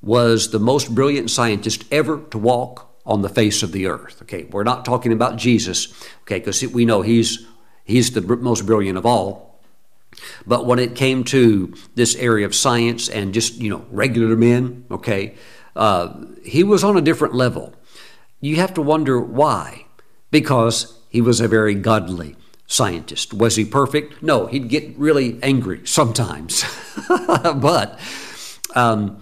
was the most brilliant scientist ever to walk on the face of the earth. Okay, we're not talking about Jesus, okay, because we know he's he's the most brilliant of all. But when it came to this area of science and just you know regular men, okay, uh, he was on a different level. You have to wonder why, because he was a very godly scientist. Was he perfect? No, he'd get really angry sometimes. but um,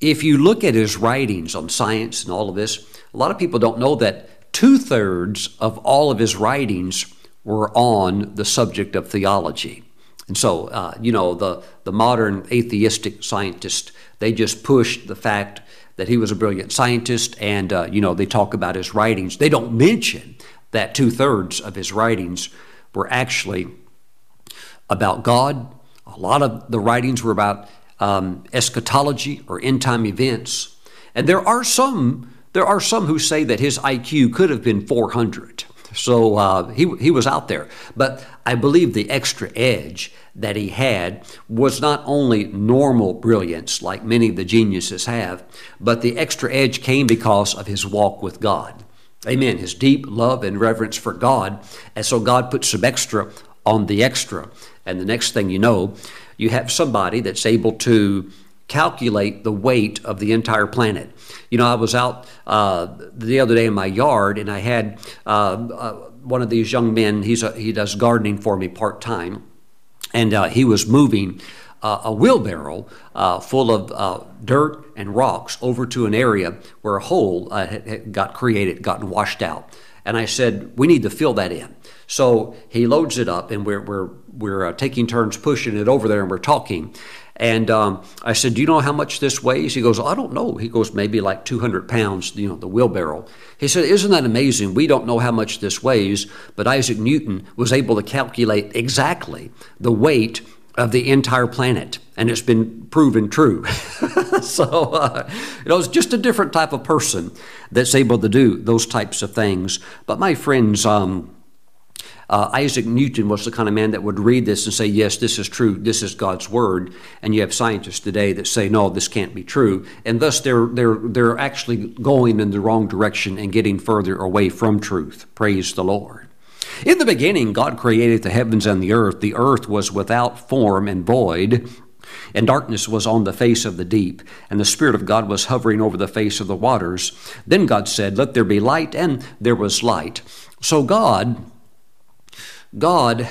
if you look at his writings on science and all of this, a lot of people don't know that two thirds of all of his writings were on the subject of theology. And so, uh, you know, the, the modern atheistic scientist, they just push the fact that he was a brilliant scientist and, uh, you know, they talk about his writings. They don't mention that two thirds of his writings were actually about God. A lot of the writings were about um, eschatology or end time events. And there are some there are some who say that his IQ could have been 400. So uh, he, he was out there. But I believe the extra edge that he had was not only normal brilliance, like many of the geniuses have, but the extra edge came because of his walk with God. Amen. His deep love and reverence for God. And so God puts some extra on the extra. And the next thing you know, you have somebody that's able to calculate the weight of the entire planet. You know, I was out uh, the other day in my yard and I had uh, uh, one of these young men, he's a, he does gardening for me part time, and uh, he was moving uh, a wheelbarrow uh, full of uh, dirt and rocks over to an area where a hole uh, had, had got created, gotten washed out. And I said, we need to fill that in. So he loads it up, and we're, we're, we're uh, taking turns pushing it over there, and we're talking. And um, I said, Do you know how much this weighs? He goes, I don't know. He goes, Maybe like 200 pounds, you know, the wheelbarrow. He said, Isn't that amazing? We don't know how much this weighs, but Isaac Newton was able to calculate exactly the weight of the entire planet, and it's been proven true. so, uh, you know, it's just a different type of person that's able to do those types of things. But my friends, um, uh, Isaac Newton was the kind of man that would read this and say, Yes, this is true, this is God's word. And you have scientists today that say, No, this can't be true. And thus they're, they're, they're actually going in the wrong direction and getting further away from truth. Praise the Lord. In the beginning, God created the heavens and the earth. The earth was without form and void, and darkness was on the face of the deep, and the Spirit of God was hovering over the face of the waters. Then God said, Let there be light, and there was light. So God God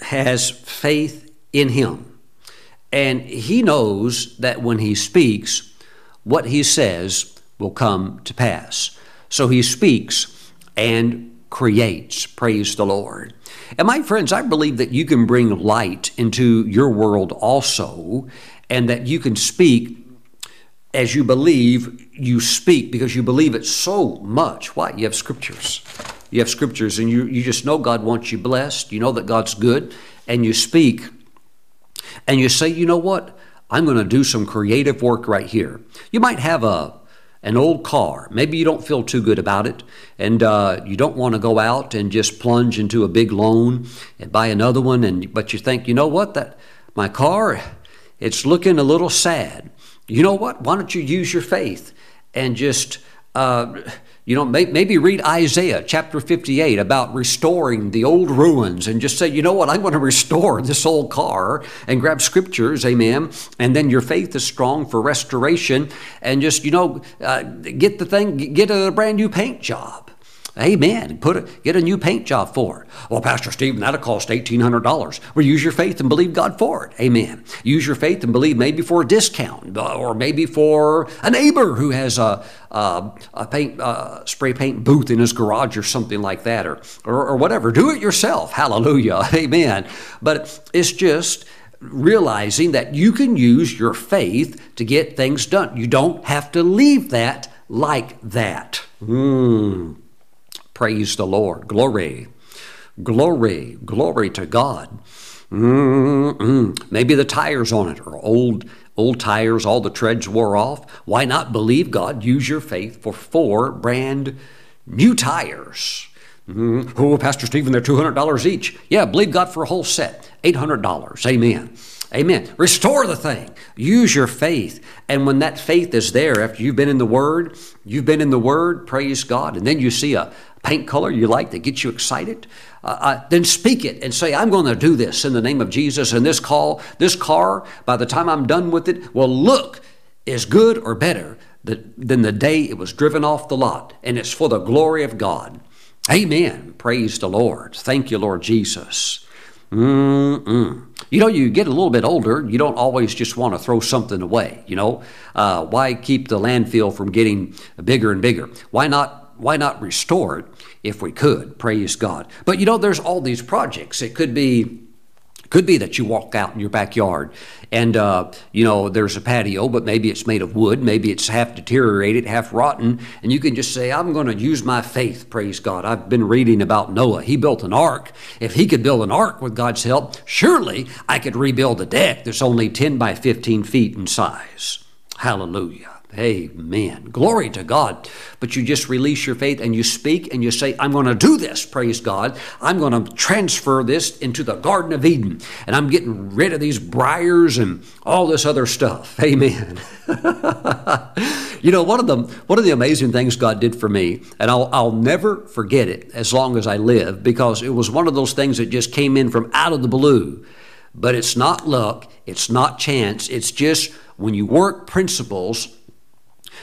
has faith in him. And he knows that when he speaks, what he says will come to pass. So he speaks and creates. Praise the Lord. And my friends, I believe that you can bring light into your world also, and that you can speak as you believe you speak because you believe it so much. Why? You have scriptures you have scriptures and you, you just know God wants you blessed. You know that God's good. And you speak and you say, you know what? I'm going to do some creative work right here. You might have a an old car. Maybe you don't feel too good about it, and uh, you don't want to go out and just plunge into a big loan and buy another one. And but you think, you know what? That my car, it's looking a little sad. You know what? Why don't you use your faith and just uh, you know, maybe read Isaiah chapter 58 about restoring the old ruins and just say, you know what, I'm going to restore this old car and grab scriptures, amen. And then your faith is strong for restoration and just, you know, uh, get the thing, get a brand new paint job. Amen. Put a, get a new paint job for it. Well, Pastor Stephen, that'll cost $1,800. Well, use your faith and believe God for it. Amen. Use your faith and believe maybe for a discount or maybe for a neighbor who has a, a, a paint, uh, spray paint booth in his garage or something like that or, or, or whatever. Do it yourself. Hallelujah. Amen. But it's just realizing that you can use your faith to get things done. You don't have to leave that like that. Hmm. Praise the Lord. Glory. Glory. Glory to God. Mm-mm. Maybe the tires on it are old, old tires, all the treads wore off. Why not believe God? Use your faith for four brand new tires. Mm-hmm. Oh, Pastor Stephen, they're $200 each. Yeah, believe God for a whole set. $800. Amen. Amen. Restore the thing. Use your faith. And when that faith is there, after you've been in the Word, you've been in the Word, praise God, and then you see a paint color you like that gets you excited, uh, uh, then speak it and say, I'm going to do this in the name of Jesus. And this call, this car, by the time I'm done with it, will look as good or better than the day it was driven off the lot. And it's for the glory of God. Amen. Praise the Lord. Thank you, Lord Jesus. Mm-mm. You know, you get a little bit older, you don't always just want to throw something away. You know, uh, why keep the landfill from getting bigger and bigger? Why not? Why not restore it if we could? Praise God. But you know, there's all these projects. It could be could be that you walk out in your backyard and, uh, you know, there's a patio, but maybe it's made of wood. Maybe it's half deteriorated, half rotten. And you can just say, I'm going to use my faith, praise God. I've been reading about Noah. He built an ark. If he could build an ark with God's help, surely I could rebuild a deck that's only 10 by 15 feet in size. Hallelujah. Amen. Glory to God. But you just release your faith and you speak and you say, I'm going to do this, praise God. I'm going to transfer this into the Garden of Eden. And I'm getting rid of these briars and all this other stuff. Amen. you know, one of the one of the amazing things God did for me, and I'll I'll never forget it as long as I live, because it was one of those things that just came in from out of the blue. But it's not luck, it's not chance, it's just when you work principles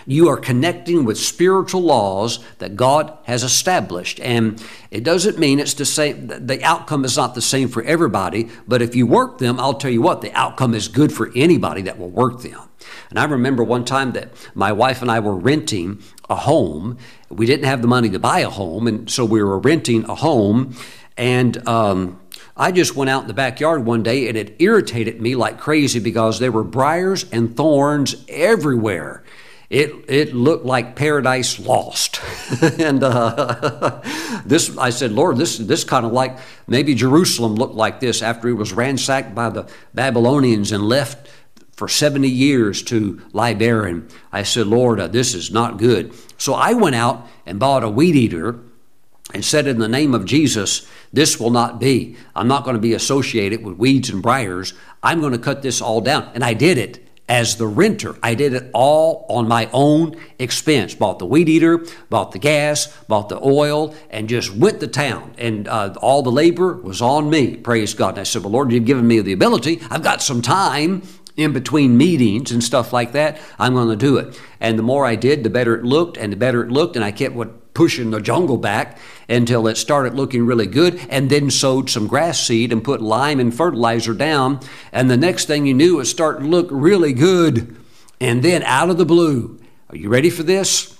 you are connecting with spiritual laws that God has established. And it doesn't mean it's the same, the outcome is not the same for everybody, but if you work them, I'll tell you what, the outcome is good for anybody that will work them. And I remember one time that my wife and I were renting a home. We didn't have the money to buy a home, and so we were renting a home. And um, I just went out in the backyard one day, and it irritated me like crazy because there were briars and thorns everywhere. It, it looked like paradise lost. and uh, this, I said, Lord, this, this kind of like maybe Jerusalem looked like this after it was ransacked by the Babylonians and left for 70 years to lie barren. I said, Lord, uh, this is not good. So I went out and bought a weed eater and said, In the name of Jesus, this will not be. I'm not going to be associated with weeds and briars. I'm going to cut this all down. And I did it as the renter. I did it all on my own expense. Bought the weed eater, bought the gas, bought the oil, and just went to town. And uh, all the labor was on me. Praise God. And I said, Well, Lord, you've given me the ability. I've got some time in between meetings and stuff like that, I'm going to do it. And the more I did, the better it looked, and the better it looked, and I kept what, pushing the jungle back until it started looking really good, and then sowed some grass seed and put lime and fertilizer down. And the next thing you knew, it started to look really good. And then out of the blue, are you ready for this?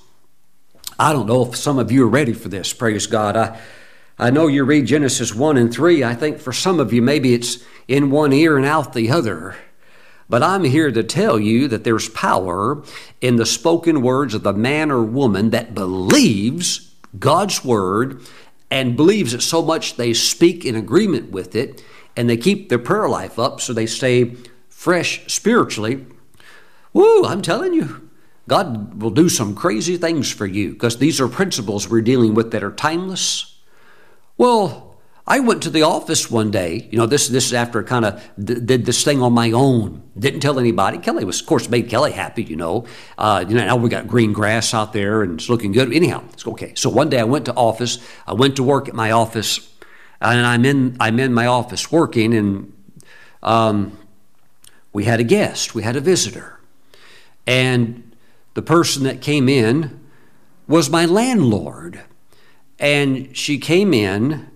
I don't know if some of you are ready for this. Praise God. I, I know you read Genesis 1 and 3. I think for some of you, maybe it's in one ear and out the other. But I'm here to tell you that there's power in the spoken words of the man or woman that believes God's word and believes it so much they speak in agreement with it and they keep their prayer life up so they stay fresh spiritually. Woo, I'm telling you, God will do some crazy things for you because these are principles we're dealing with that are timeless. Well, I went to the office one day. You know, this this is after kind of did this thing on my own. Didn't tell anybody. Kelly was, of course, made Kelly happy. You know, uh, you know now we got green grass out there and it's looking good. Anyhow, it's okay. So one day I went to office. I went to work at my office, and I'm in I'm in my office working, and um, we had a guest. We had a visitor, and the person that came in was my landlord, and she came in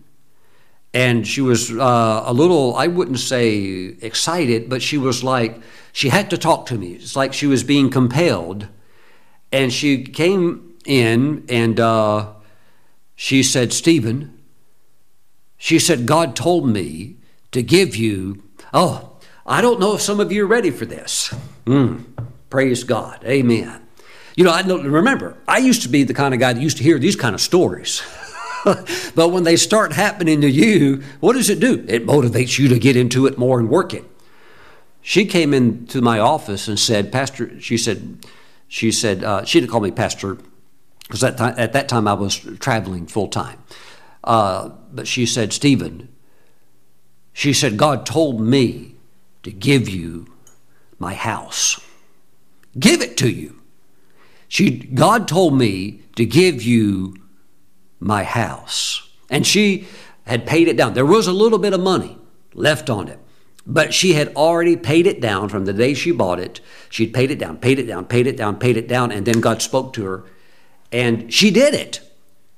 and she was uh, a little i wouldn't say excited but she was like she had to talk to me. It's like she was being compelled. And she came in and uh, she said stephen she said god told me to give you oh i don't know if some of you are ready for this. Mm, praise god. Amen. You know i remember. I used to be the kind of guy that used to hear these kind of stories but when they start happening to you, what does it do? It motivates you to get into it more and work it. She came into my office and said, Pastor, she said, she said, uh, she didn't call me pastor because at, at that time I was traveling full time. Uh, but she said, Stephen, she said, God told me to give you my house. Give it to you. She, God told me to give you my house. And she had paid it down. There was a little bit of money left on it, but she had already paid it down from the day she bought it. She'd paid it down, paid it down, paid it down, paid it down, and then God spoke to her, and she did it.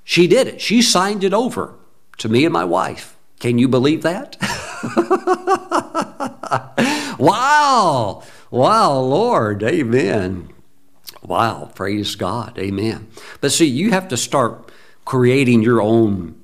She did it. She signed it over to me and my wife. Can you believe that? wow. Wow, Lord. Amen. Wow. Praise God. Amen. But see, you have to start creating your own,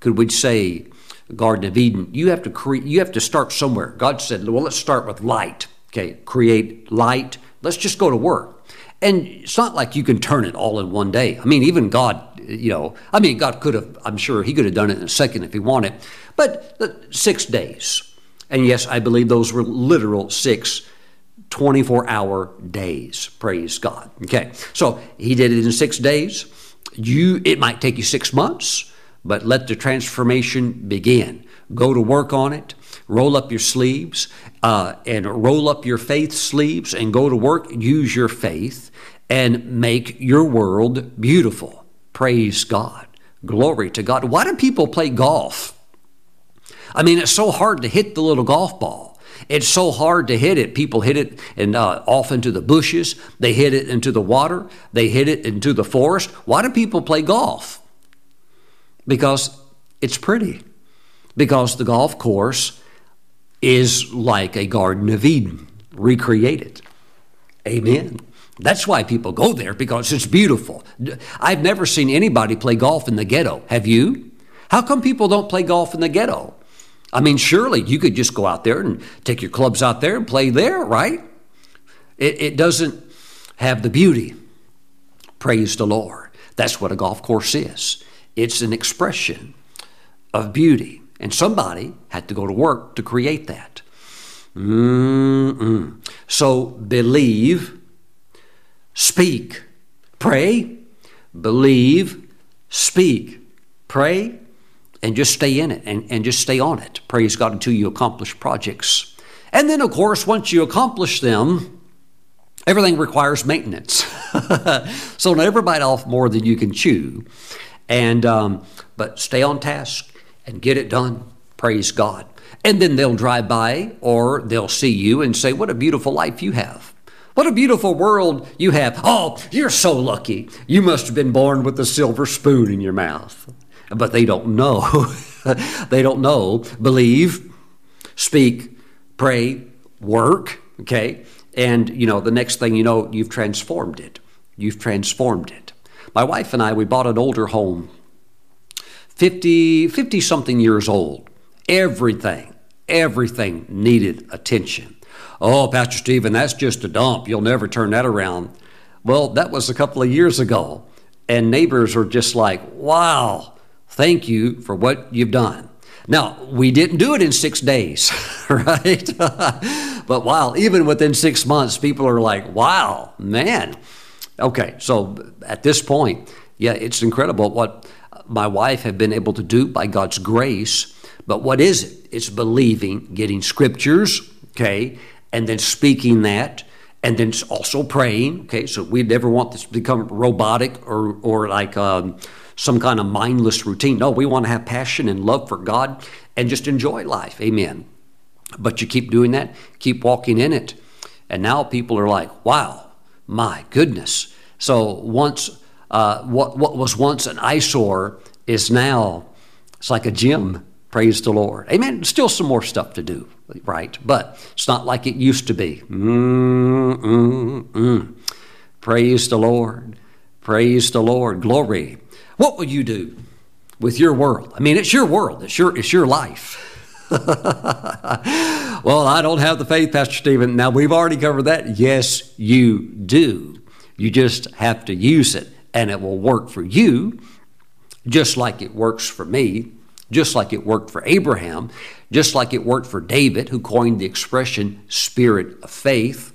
could we say, Garden of Eden. You have to create. You have to start somewhere. God said, "Well, let's start with light." Okay, create light. Let's just go to work. And it's not like you can turn it all in one day. I mean, even God, you know, I mean, God could have. I'm sure He could have done it in a second if He wanted. But six days. And yes, I believe those were literal six 24 hour days. Praise God. Okay, so He did it in six days. You, it might take you six months, but let the transformation begin. Go to work on it. Roll up your sleeves uh, and roll up your faith sleeves and go to work. Use your faith and make your world beautiful. Praise God. Glory to God. Why do people play golf? I mean, it's so hard to hit the little golf ball. It's so hard to hit it. People hit it and uh, off into the bushes. They hit it into the water. They hit it into the forest. Why do people play golf? Because it's pretty. Because the golf course is like a Garden of Eden, recreated. Amen. That's why people go there because it's beautiful. I've never seen anybody play golf in the ghetto. Have you? How come people don't play golf in the ghetto? I mean, surely you could just go out there and take your clubs out there and play there, right? It, it doesn't have the beauty. Praise the Lord. That's what a golf course is it's an expression of beauty. And somebody had to go to work to create that. Mm-mm. So believe, speak, pray, believe, speak, pray, and just stay in it and, and just stay on it. Praise God until you accomplish projects. And then, of course, once you accomplish them, everything requires maintenance. so never bite off more than you can chew. And um, but stay on task and get it done. Praise God. And then they'll drive by or they'll see you and say, What a beautiful life you have. What a beautiful world you have. Oh, you're so lucky. You must have been born with a silver spoon in your mouth. But they don't know. they don't know. Believe, speak, pray, work, okay? And, you know, the next thing you know, you've transformed it. You've transformed it. My wife and I, we bought an older home 50, 50 something years old. Everything, everything needed attention. Oh, Pastor Stephen, that's just a dump. You'll never turn that around. Well, that was a couple of years ago. And neighbors were just like, wow, thank you for what you've done. Now, we didn't do it in six days, right? but wow, even within six months, people are like, wow, man. Okay, so at this point, yeah, it's incredible what my wife have been able to do by God's grace. But what is it? It's believing, getting scriptures, okay, and then speaking that, and then also praying, okay. So we never want this to become robotic or or like um, some kind of mindless routine. No, we want to have passion and love for God and just enjoy life. Amen. But you keep doing that, keep walking in it, and now people are like, "Wow, my goodness!" So once uh, what, what was once an eyesore is now, it's like a gym. Praise the Lord. Amen. Still some more stuff to do, right? But it's not like it used to be. Mm-mm-mm. Praise the Lord. Praise the Lord. Glory. What will you do with your world? I mean, it's your world. It's your, it's your life. well, I don't have the faith, Pastor Stephen. Now, we've already covered that. Yes, you do. You just have to use it and it will work for you just like it works for me, just like it worked for Abraham, just like it worked for David, who coined the expression spirit of faith.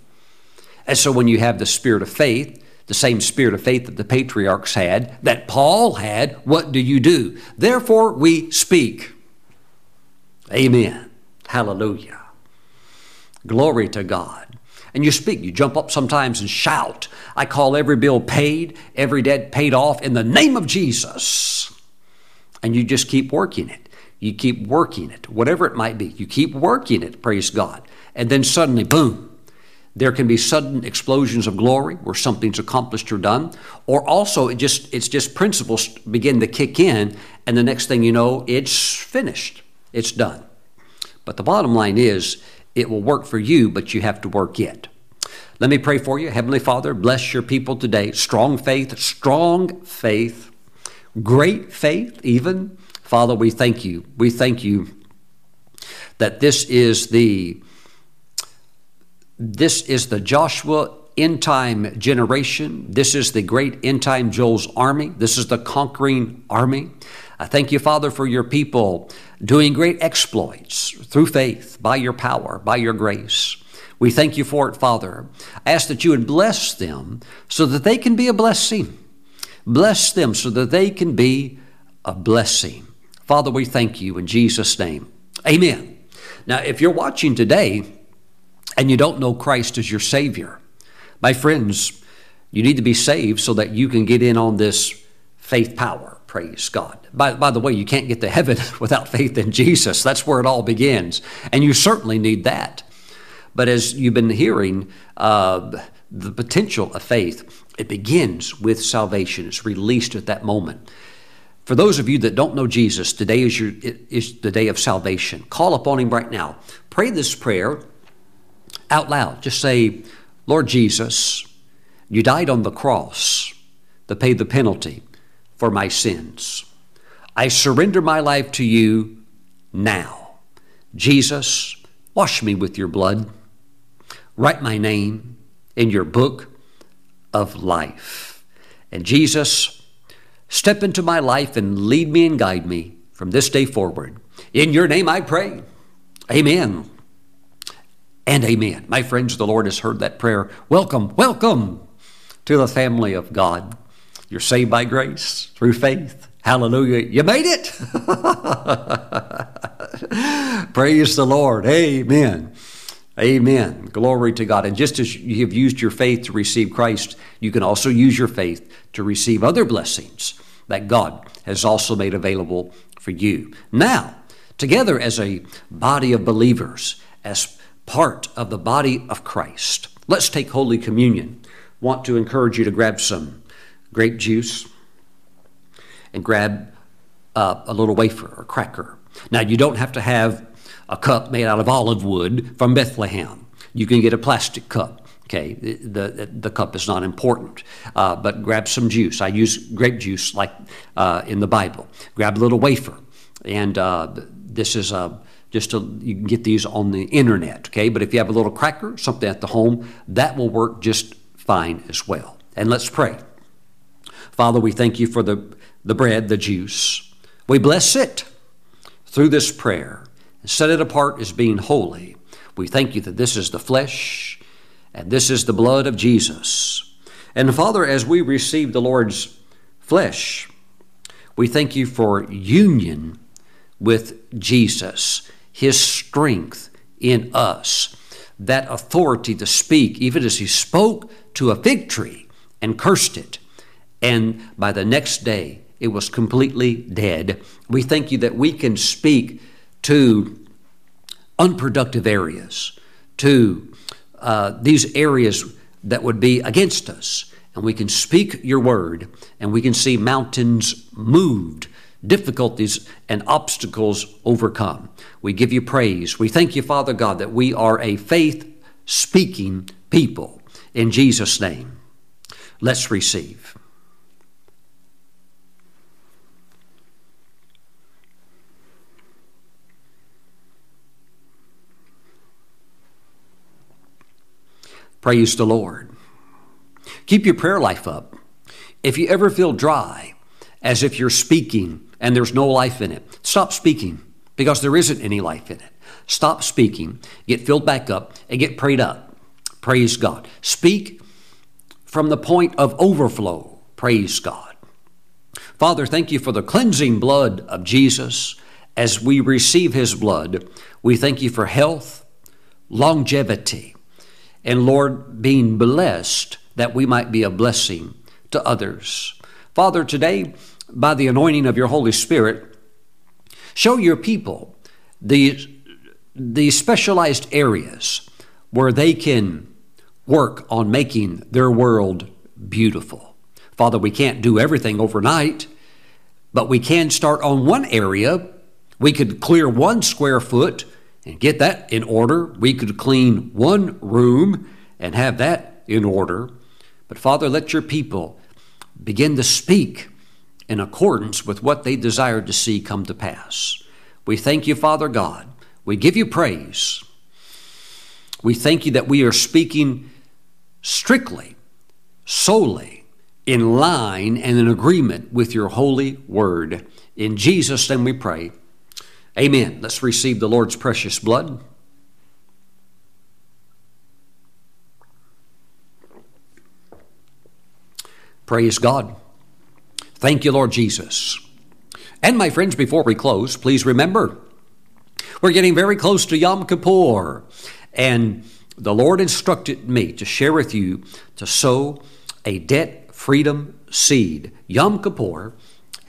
And so when you have the spirit of faith, the same spirit of faith that the patriarchs had, that Paul had, what do you do? Therefore, we speak. Amen. Hallelujah. Glory to God and you speak. You jump up sometimes and shout. I call every bill paid, every debt paid off in the name of Jesus. And you just keep working it. You keep working it, whatever it might be. You keep working it, praise God. And then suddenly, boom, there can be sudden explosions of glory where something's accomplished or done. Or also it just it's just principles begin to kick in, and the next thing you know, it's finished. It's done. But the bottom line is it will work for you, but you have to work it. Let me pray for you. Heavenly Father, bless your people today. Strong faith, strong faith, great faith, even. Father, we thank you. We thank you that this is the this is the Joshua end time generation. This is the great end time Joel's army. This is the conquering army. I thank you, Father, for your people doing great exploits through faith, by your power, by your grace. We thank you for it, Father. I ask that you would bless them so that they can be a blessing. Bless them so that they can be a blessing. Father, we thank you in Jesus' name. Amen. Now, if you're watching today and you don't know Christ as your Savior, my friends, you need to be saved so that you can get in on this faith power. Praise God. By, by the way, you can't get to heaven without faith in Jesus. That's where it all begins. And you certainly need that. But as you've been hearing, uh, the potential of faith, it begins with salvation. It's released at that moment. For those of you that don't know Jesus, today is, your, is the day of salvation. Call upon Him right now. Pray this prayer out loud. Just say, Lord Jesus, You died on the cross to pay the penalty for my sins. I surrender my life to you now. Jesus, wash me with your blood. Write my name in your book of life. And Jesus, step into my life and lead me and guide me from this day forward. In your name I pray. Amen. And amen. My friends, the Lord has heard that prayer. Welcome, welcome to the family of God. You're saved by grace through faith. Hallelujah. You made it. Praise the Lord. Amen. Amen. Glory to God. And just as you have used your faith to receive Christ, you can also use your faith to receive other blessings that God has also made available for you. Now, together as a body of believers, as part of the body of Christ, let's take Holy Communion. Want to encourage you to grab some grape juice and grab uh, a little wafer or cracker. Now, you don't have to have a cup made out of olive wood from Bethlehem. You can get a plastic cup. Okay, the, the, the cup is not important, uh, but grab some juice. I use grape juice like uh, in the Bible. Grab a little wafer, and uh, this is a just to you can get these on the internet. Okay, but if you have a little cracker, something at the home, that will work just fine as well. And let's pray. Father, we thank you for the, the bread, the juice. We bless it through this prayer and set it apart as being holy. We thank you that this is the flesh and this is the blood of Jesus. And Father, as we receive the Lord's flesh, we thank you for union with Jesus, his strength in us, that authority to speak, even as he spoke to a fig tree and cursed it. And by the next day, it was completely dead. We thank you that we can speak to unproductive areas, to uh, these areas that would be against us. And we can speak your word, and we can see mountains moved, difficulties and obstacles overcome. We give you praise. We thank you, Father God, that we are a faith speaking people. In Jesus' name, let's receive. Praise the Lord. Keep your prayer life up. If you ever feel dry, as if you're speaking and there's no life in it, stop speaking because there isn't any life in it. Stop speaking, get filled back up, and get prayed up. Praise God. Speak from the point of overflow. Praise God. Father, thank you for the cleansing blood of Jesus. As we receive his blood, we thank you for health, longevity, and Lord, being blessed that we might be a blessing to others. Father, today, by the anointing of your Holy Spirit, show your people the, the specialized areas where they can work on making their world beautiful. Father, we can't do everything overnight, but we can start on one area. We could clear one square foot and get that in order. We could clean one room and have that in order. But Father, let your people begin to speak in accordance with what they desired to see come to pass. We thank you, Father God. We give you praise. We thank you that we are speaking strictly, solely, in line and in agreement with your holy word. In Jesus' name we pray. Amen. Let's receive the Lord's precious blood. Praise God. Thank you, Lord Jesus. And my friends, before we close, please remember we're getting very close to Yom Kippur. And the Lord instructed me to share with you to sow a debt freedom seed. Yom Kippur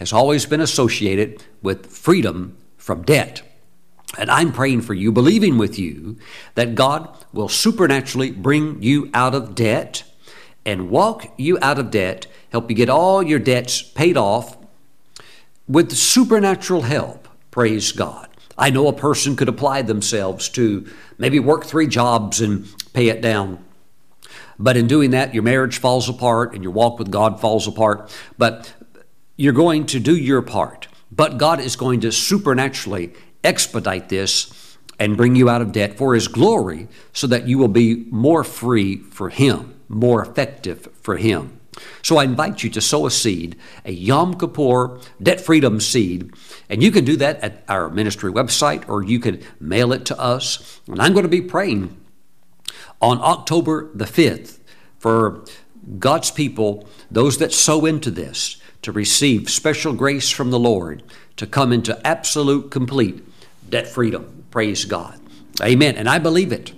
has always been associated with freedom from debt. And I'm praying for you, believing with you that God will supernaturally bring you out of debt and walk you out of debt, help you get all your debts paid off with supernatural help. Praise God. I know a person could apply themselves to maybe work three jobs and pay it down. But in doing that, your marriage falls apart and your walk with God falls apart. But you're going to do your part. But God is going to supernaturally expedite this and bring you out of debt for His glory so that you will be more free for Him, more effective for Him. So I invite you to sow a seed, a Yom Kippur debt freedom seed, and you can do that at our ministry website or you can mail it to us. And I'm going to be praying on October the 5th for God's people, those that sow into this, to receive special grace from the Lord to come into absolute, complete debt freedom. Praise God. Amen. And I believe it.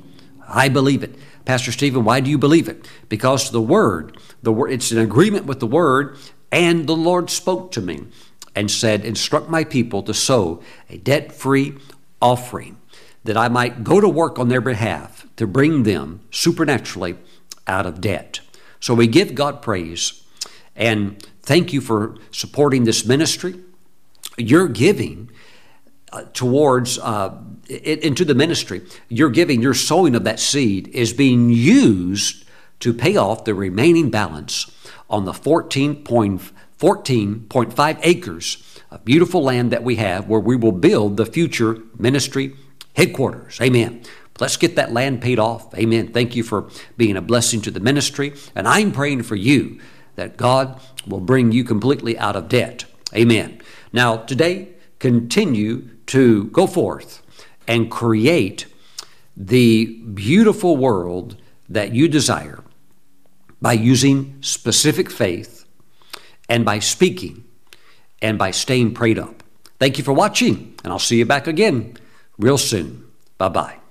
I believe it. Pastor Stephen, why do you believe it? Because the Word, the word, it's an agreement with the Word, and the Lord spoke to me and said, Instruct my people to sow a debt free offering that I might go to work on their behalf to bring them supernaturally out of debt. So we give God praise and thank you for supporting this ministry. Your giving uh, towards uh, into the ministry, your giving, your sowing of that seed is being used to pay off the remaining balance on the 14.14.5 acres of beautiful land that we have where we will build the future ministry headquarters. Amen. Let's get that land paid off. Amen. Thank you for being a blessing to the ministry. And I'm praying for you that God will bring you completely out of debt. Amen. Now, today, continue to go forth and create the beautiful world that you desire by using specific faith and by speaking and by staying prayed up. Thank you for watching, and I'll see you back again real soon. Bye bye.